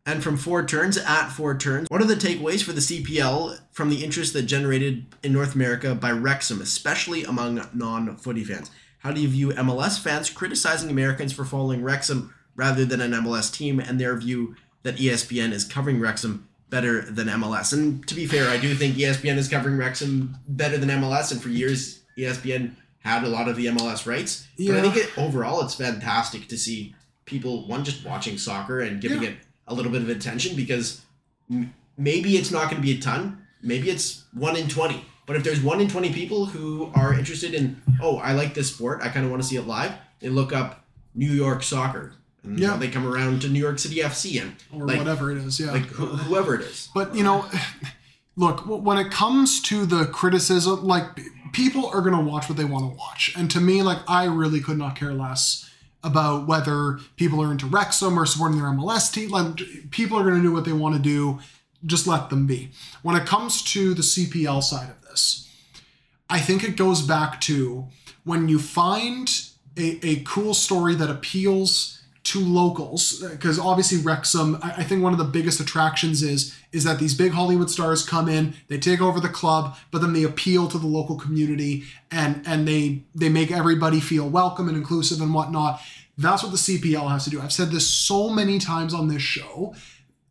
And from four turns at four turns, what are the takeaways for the CPL from the interest that generated in North America by Wrexham, especially among non footy fans? How do you view MLS fans criticizing Americans for following Wrexham rather than an MLS team and their view that ESPN is covering Wrexham better than MLS? And to be fair, I do think ESPN is covering Wrexham better than MLS, and for years, ESPN had a lot of the MLS rights. But I think it, overall, it's fantastic to see people, one, just watching soccer and giving Yeah. it a little bit of attention because m- maybe it's not going to be a ton. Maybe it's one in 20. But if there's one in 20 people who are interested in, oh, I like this sport, I kind of want to see it live, they look up New York soccer. And Yeah. they come around to New York City FC and or like, whatever it is. Yeah. like wh- whoever it is. but you know, look when it comes to the criticism, like people are gonna watch what they want to watch, and to me, like I really could not care less about whether people are into Wrexham or supporting their MLS team. People are gonna do what they want to do. Just let them be. When it comes to the CPL side of this, I think it goes back to when you find a, a cool story that appeals to locals, because obviously Wrexham, I, think one of the biggest attractions is is that these big Hollywood stars come in, they take over the club, but then they appeal to the local community and and they they make everybody feel welcome and inclusive and whatnot. That's what the CPL has to do. I've said this so many times on this show.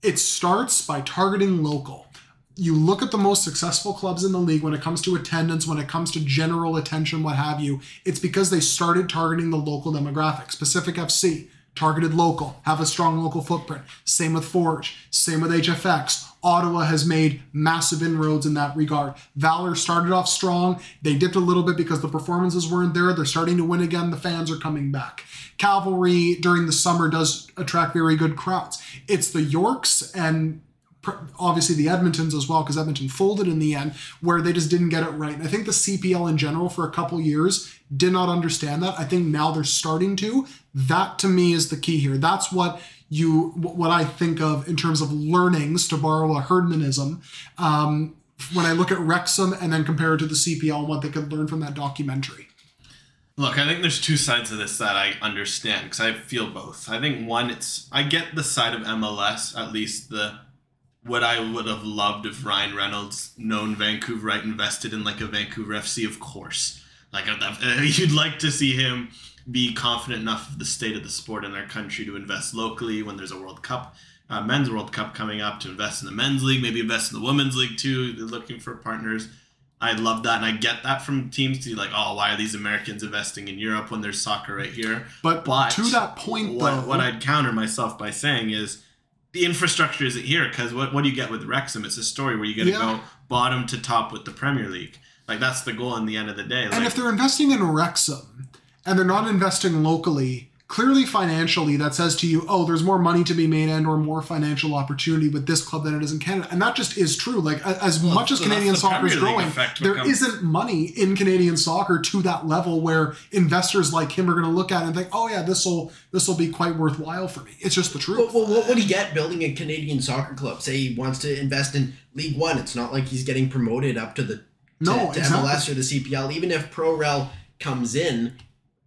It starts by targeting local you look at the most successful clubs in the league when it comes to attendance, when it comes to general attention, what have you, it's because they started targeting the local demographics. Pacific FC targeted local, have a strong local footprint. Same with Forge, same with HFX. Ottawa has made massive inroads in that regard. Valor started off strong. They dipped a little bit because the performances weren't there. They're starting to win again. The fans are coming back. Cavalry during the summer does attract very good crowds. It's the Yorks and obviously the Edmontons as well, because Edmonton folded in the end, where they just didn't get it right. And I think the CPL in general for a couple years did not understand that. I think now they're starting to. That to me is the key here. That's what you what I think of in terms of learnings, to borrow a Herdmanism. Um, when I look at Wrexham and then compare it to the CPL and what they could learn from that documentary. Look, I think there's two sides of this that I understand because I feel both. I think one, it's I get the side of MLS, at least the what I would have loved if Ryan Reynolds known Vancouver, Vancouverite invested in like a Vancouver FC, of course. Like uh, you'd like to see him be confident enough of the state of the sport in our country to invest locally when there's a World Cup, uh, men's World Cup coming up, to invest in the men's league, maybe invest in the women's league too. They're looking for partners. I love that, and I get that from teams to be like, oh, why are these Americans investing in Europe when there's soccer right here? But to that point, what, though- what I'd counter myself by saying is the infrastructure isn't here because what, what do you get with Wrexham? It's a story where you get to Yeah. go bottom to top with the Premier League. Like that's the goal in the end of the day. And if they're investing in Wrexham and they're not investing locally, clearly financially that says to you, oh, there's more money to be made and or more financial opportunity with this club than it is in Canada. And that just is true. Like a- as much as so Canadian soccer is growing, effect there becomes- isn't money in Canadian soccer to that level where investors like him are going to look at it and think, oh yeah, this will this will be quite worthwhile for me. It's just the truth. Well, well, what would he get building a Canadian soccer club? Say he wants to invest in League One. It's not like he's getting promoted up to the to, No, to exactly. MLS or the CPL. Even if ProRel comes in,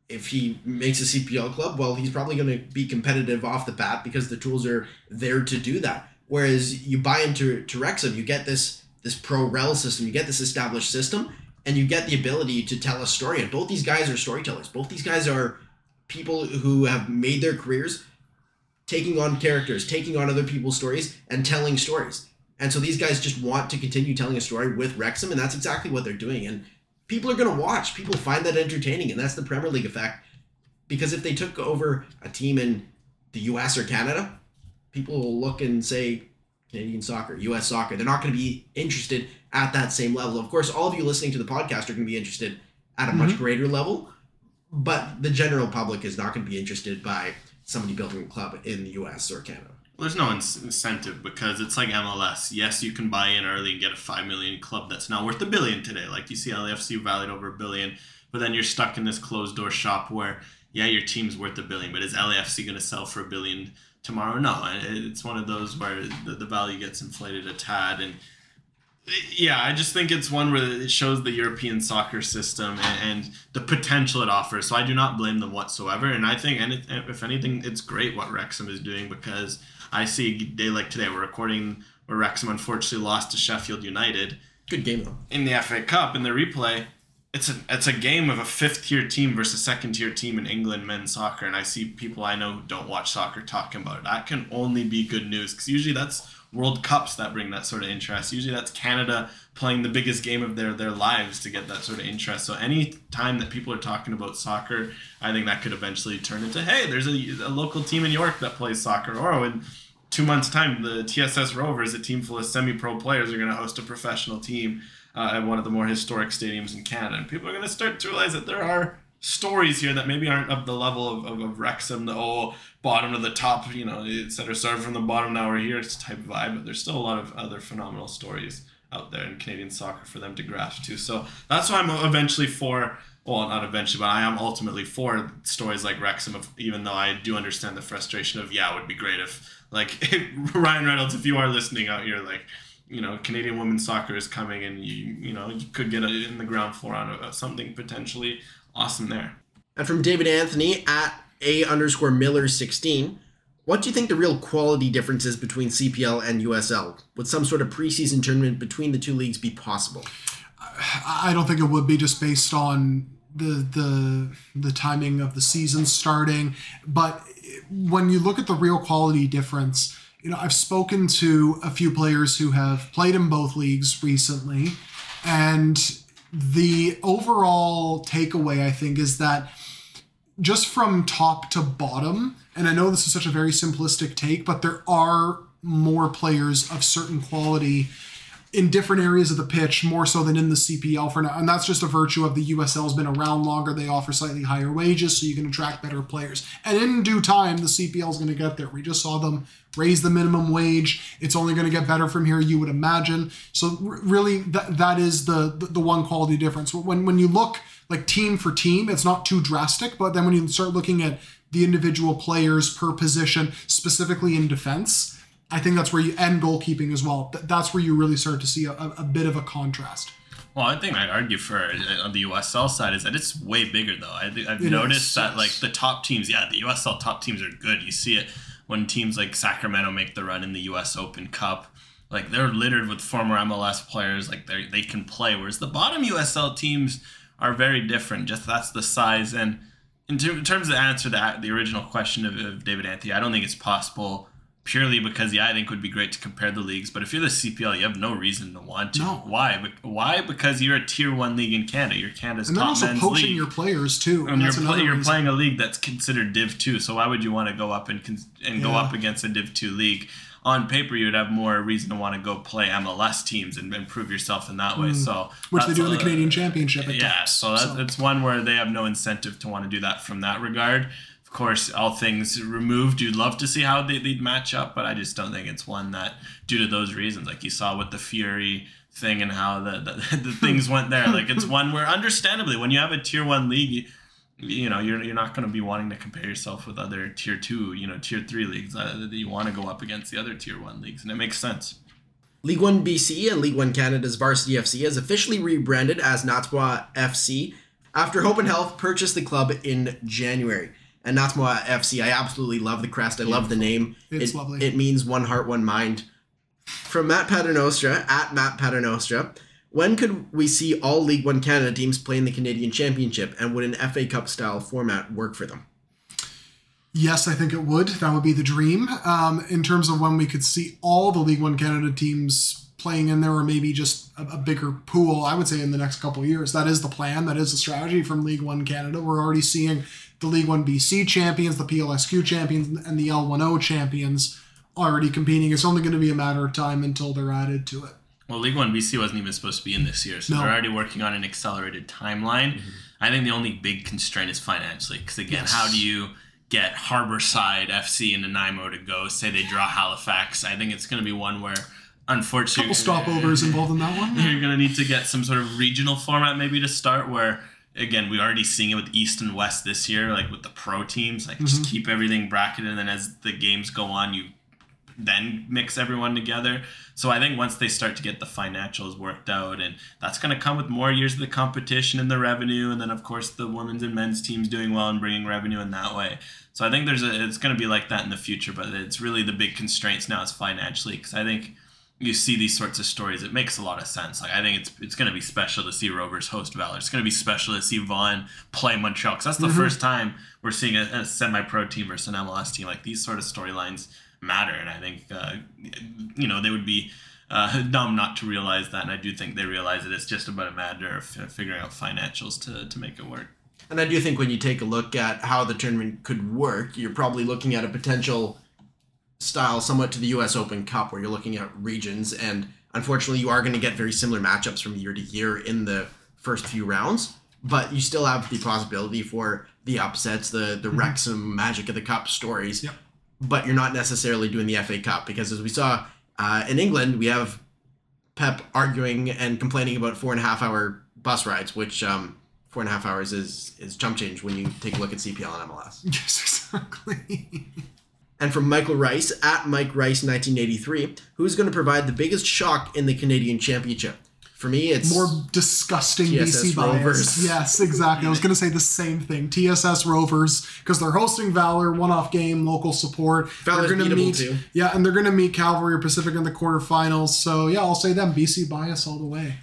if he makes a CPL club, well, he's probably going to be competitive off the bat because the tools are there to do that. Whereas you buy into to Wrexham, you get this this pro rel system, you get this established system, and you get the ability to tell a story. And both these guys are storytellers. Both these guys are people who have made their careers taking on characters, taking on other people's stories, and telling stories. And so these guys just want to continue telling a story with Wrexham, and that's exactly what they're doing. And people are going to watch. People find that entertaining, and that's the Premier League effect. Because if they took over a team in the U.S. or Canada, people will look and say Canadian soccer, U.S. soccer. They're not going to be interested at that same level. Of course, all of you listening to the podcast are going to be interested at a much mm-hmm. greater level, but the general public is not going to be interested by somebody building a club in the U.S. or Canada. There's no incentive because it's like MLS. Yes, you can buy in early and get a five million club that's not worth a billion today. Like you see LAFC valued over a billion, but then you're stuck in this closed door shop where yeah, your team's worth a billion, but is LAFC going to sell for a billion tomorrow? No, it's one of those where the, the value gets inflated a tad and. Yeah, I just think it's one where it shows the European soccer system and, the potential it offers. So I do not blame them whatsoever. And I think, if anything, it's great what Wrexham is doing because I see a day like today. We're recording where Wrexham unfortunately lost to Sheffield United Good game though. in the FA Cup in the replay. It's a it's a game of a fifth tier team versus second tier team in England men's soccer, and I see people I know who don't watch soccer talking about it. That can only be good news because usually that's World Cups that bring that sort of interest. Usually that's Canada playing the biggest game of their their lives to get that sort of interest. So any time that people are talking about soccer, I think that could eventually turn into hey, there's a, a local team in York that plays soccer, or in two months' time, the TSS Rovers, a team full of semi-pro players, are going to host a professional team uh, at one of the more historic stadiums in Canada. And people are going to start to realize that there are stories here that maybe aren't of the level of, of, of Wrexham, the oh, bottom to the top, you know, et cetera. Started from the bottom, now we're here. It's type of vibe, but there's still a lot of other phenomenal stories out there in Canadian soccer for them to grasp to. So that's why I'm eventually for. Well, not eventually, but I am ultimately for stories like Wrexham. Of, even though I do understand the frustration of, yeah, it would be great if, like, Ryan Reynolds, if you are listening out here, like, you know, Canadian women's soccer is coming, and you, you know, you could get a, in the ground floor on a, something potentially awesome there. And from David Anthony at A underscore Miller 16, what do you think the real quality difference is between CPL and USL? Would some sort of preseason tournament between the two leagues be possible? I don't think it would be just based on the the the timing of the season starting, but when you look at the real quality difference, you know, I've spoken to a few players who have played in both leagues recently, and the overall takeaway I think is that just from top to bottom, and I know this is such a very simplistic take, but there are more players of certain quality in different areas of the pitch, more so than in the CPL for now. And that's just a virtue of the USL has been around longer. They offer slightly higher wages, so you can attract better players. And in due time, the CPL is going to get there. We just saw them raise the minimum wage. It's only going to get better from here, you would imagine. So really, that that is the, the the one quality difference. When when you look like team for team, it's not too drastic. But then when you start looking at the individual players per position, specifically in defense, I think that's where you end goalkeeping as well. That's where you really start to see a, a, bit of a contrast. Well, I think I'd argue for uh, on the USL side is that it's way bigger though. I, I've It noticed is, that like the top teams, yeah, the USL top teams are good. You see it when teams like Sacramento make the run in the US Open Cup. Like they're littered with former MLS players. Like they they can play. Whereas the bottom USL teams are very different. Just that's the size. And in, ter- in terms of the answer to that, the original question of, of David Anthony, I don't think it's possible purely because yeah, I think it would be great to compare the leagues. But if you're the CPL, you have no reason to want to. No. Why? Why? Because you're a tier one league in Canada. You're Canada's And top also men's poaching league. your players too. and you're, That's play, another you're playing a league that's considered Div two. So why would you want to go up and con- and go up against a Div two league? On paper, you would have more reason to want to go play MLS teams and improve yourself in that way. So Mm. which they do in the Canadian Championship. At yeah, times. so that, it's one where they have no incentive to want to do that from that regard. Course, all things removed, you'd love to see how they, they'd match up, but I just don't think it's one that, due to those reasons, like you saw with the Fury thing and how the, the, the things went there, like it's one where, understandably, when you have a tier one league, you, you know, you're, you're not going to be wanting to compare yourself with other tier two, you know, tier three leagues. Uh, you want to go up against the other tier one leagues, and it makes sense. League One BC and League One Canada's Varsity FC has officially rebranded as Natswa FC after Hope and Health purchased the club in January. And Natswa FC, I absolutely love the crest. I love the name. It's it, lovely. It means one heart, one mind. From Matt Paternostra at Matt Paternostra, when could we see all League One Canada teams play in the Canadian Championship, and would an FA Cup style format work for them? Yes, I think it would. That would be the dream. Um, in terms of when we could see all the League One Canada teams playing in there, or maybe just a, a bigger pool, I would say in the next couple of years. That is the plan. That is the strategy from League One Canada. We're already seeing the League One BC champions, the PLSQ champions, and the L1O champions already competing. It's only going to be a matter of time until they're added to it. Well, League One BC wasn't even supposed to be in this year, so No. they're already working on an accelerated timeline. Mm-hmm. I think the only big constraint is financially, because again, Yes. how do you get Harborside FC and Nanaimo to go? Say they draw Halifax, I think it's going to be one where, unfortunately, Couple stopovers involved in that one. you're going to need to get some sort of regional format maybe to start where again we're already seeing it with east and west this year like with the pro teams like just mm-hmm. keep everything bracketed and then as the games go on you then mix everyone together. So i think once they start to get the financials worked out and that's going to come with more years of the competition and the revenue and then of course the women's and men's teams doing well and bringing revenue in that way. So i think there's a it's going to be like that in the future but it's really the big constraints now is financially because i think you see these sorts of stories, it makes a lot of sense. Like I think it's it's going to be special to see Rovers host Valor. It's going to be special to see Vaughan play Montreal because that's the first time we're seeing a, a semi-pro team versus an MLS team. Like these sort of storylines matter, and I think uh, you know they would be uh, dumb not to realize that. And I do think they realize that it's just about a matter of figuring out financials to to make it work. And I do think when you take a look at how the tournament could work, you're probably looking at a potential style somewhat to the US Open Cup where you're looking at regions and unfortunately you are going to get very similar matchups from year to year in the first few rounds, but you still have the possibility for the upsets, the the Wrexham Magic of the Cup stories. Yep. But you're not necessarily doing the FA Cup because as we saw uh, in England, we have Pep arguing and complaining about four and a half hour bus rides, which um, four and a half hours is is chump change when you take a look at CPL and MLS. Yes, exactly. And from Michael Rice at Mike Rice 1983, who's going to provide the biggest shock in the Canadian Championship? For me, it's More disgusting TSS BC bias. Rovers. Yes, exactly. I was going to say the same thing. TSS Rovers because they're hosting Valor, one-off game, local support. Valor's they're gonna meet, too. yeah, and they're going to meet Cavalry or Pacific in the quarterfinals. So yeah, I'll say them. BC bias all the way.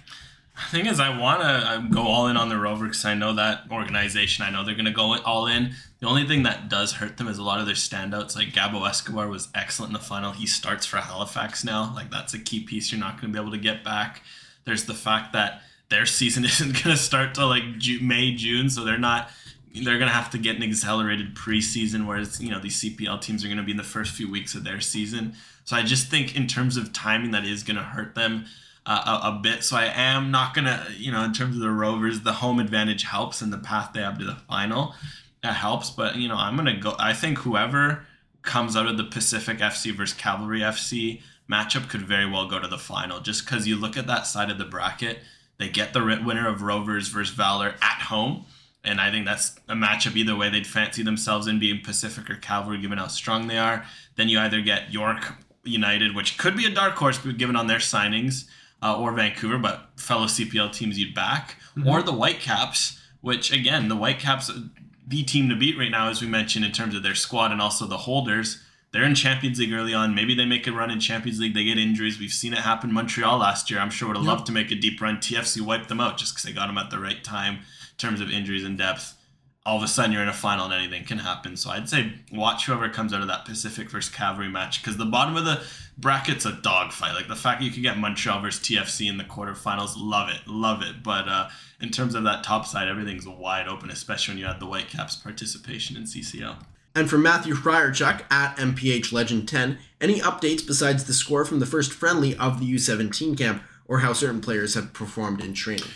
Thing is, I want to uh, go all in on the Rover because I know that organization. I know they're going to go all in. The only thing that does hurt them is a lot of their standouts. Like Gabo Escobar was excellent in the final. He starts for Halifax now. Like that's a key piece you're not going to be able to get back. There's the fact that their season isn't going to start till like May, June, so they're not. They're going to have to get an accelerated preseason, whereas you know these CPL teams are going to be in the first few weeks of their season. So I just think in terms of timing, that is going to hurt them uh, a, a bit. So I am not gonna, you know, in terms of the Rovers, the home advantage helps and the path they have to the final, that helps. But you know, I'm gonna go. I think whoever comes out of the Pacific FC versus Cavalry FC matchup could very well go to the final, just because you look at that side of the bracket, they get the winner of Rovers versus Valor at home. And I think that's a matchup either way they'd fancy themselves in being Pacific or Cavalry, given how strong they are. Then you either get York United, which could be a dark horse, but given on their signings, uh, or Vancouver, but fellow CPL teams you'd back, or the Whitecaps, which again, the Whitecaps, the team to beat right now, as we mentioned, in terms of their squad and also the holders. They're in Champions League early on. Maybe they make a run in Champions League. They get injuries. We've seen it happen. Montreal last year, I'm sure, would have loved to make a deep run. TFC wiped them out just because they got them at the right time in terms of injuries and depth. all of a sudden you're in a final and anything can happen. So I'd say watch whoever comes out of that Pacific versus Cavalry match because the bottom of the bracket's a dogfight. Like the fact you could get Montreal versus TFC in the quarterfinals, love it, love it. But uh, in terms of that top side, everything's wide open, especially when you add the Whitecaps' participation in CCL. And from Matthew Fryerchuk at MPH Legend 10, any updates besides the score from the first friendly of the U17 camp or how certain players have performed in training?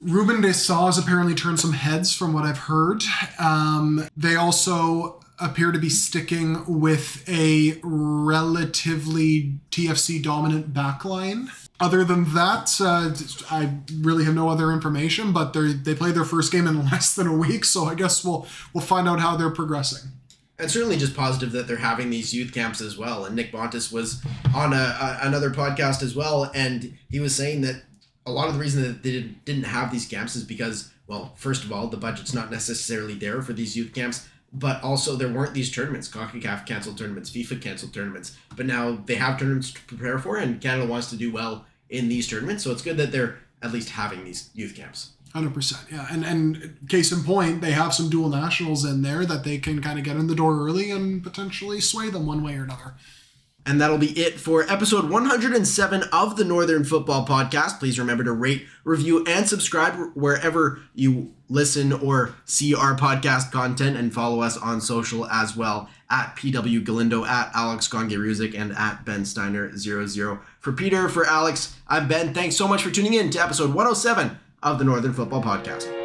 Ruben de Saa has apparently turned some heads from what I've heard. Um, they also appear to be sticking with a relatively TFC dominant backline. Other than that, uh, I really have no other information. But they they played their first game in less than a week, so I guess we'll we'll find out how they're progressing. And certainly just positive that they're having these youth camps as well. And Nick Bontis was on a, a, another podcast as well, and he was saying that a lot of the reason that they didn't have these camps is because, well, first of all, the budget's not necessarily there for these youth camps, but also there weren't these tournaments. CONCACAF canceled tournaments, FIFA canceled tournaments, but now they have tournaments to prepare for, and Canada wants to do well in these tournaments, so it's good that they're at least having these youth camps. Hundred percent, yeah, and and case in point, they have some dual nationals in there that they can kind of get in the door early and potentially sway them one way or another. And that'll be it for episode 107 of the Northern Football Podcast. Please remember to rate, review, and subscribe wherever you listen or see our podcast content and follow us on social as well at PW Galindo, at Alex Gangué-Ruzic, and at Ben Steiner00. For Peter, for Alex, I'm Ben. Thanks so much for tuning in to episode 107 of the Northern Football Podcast.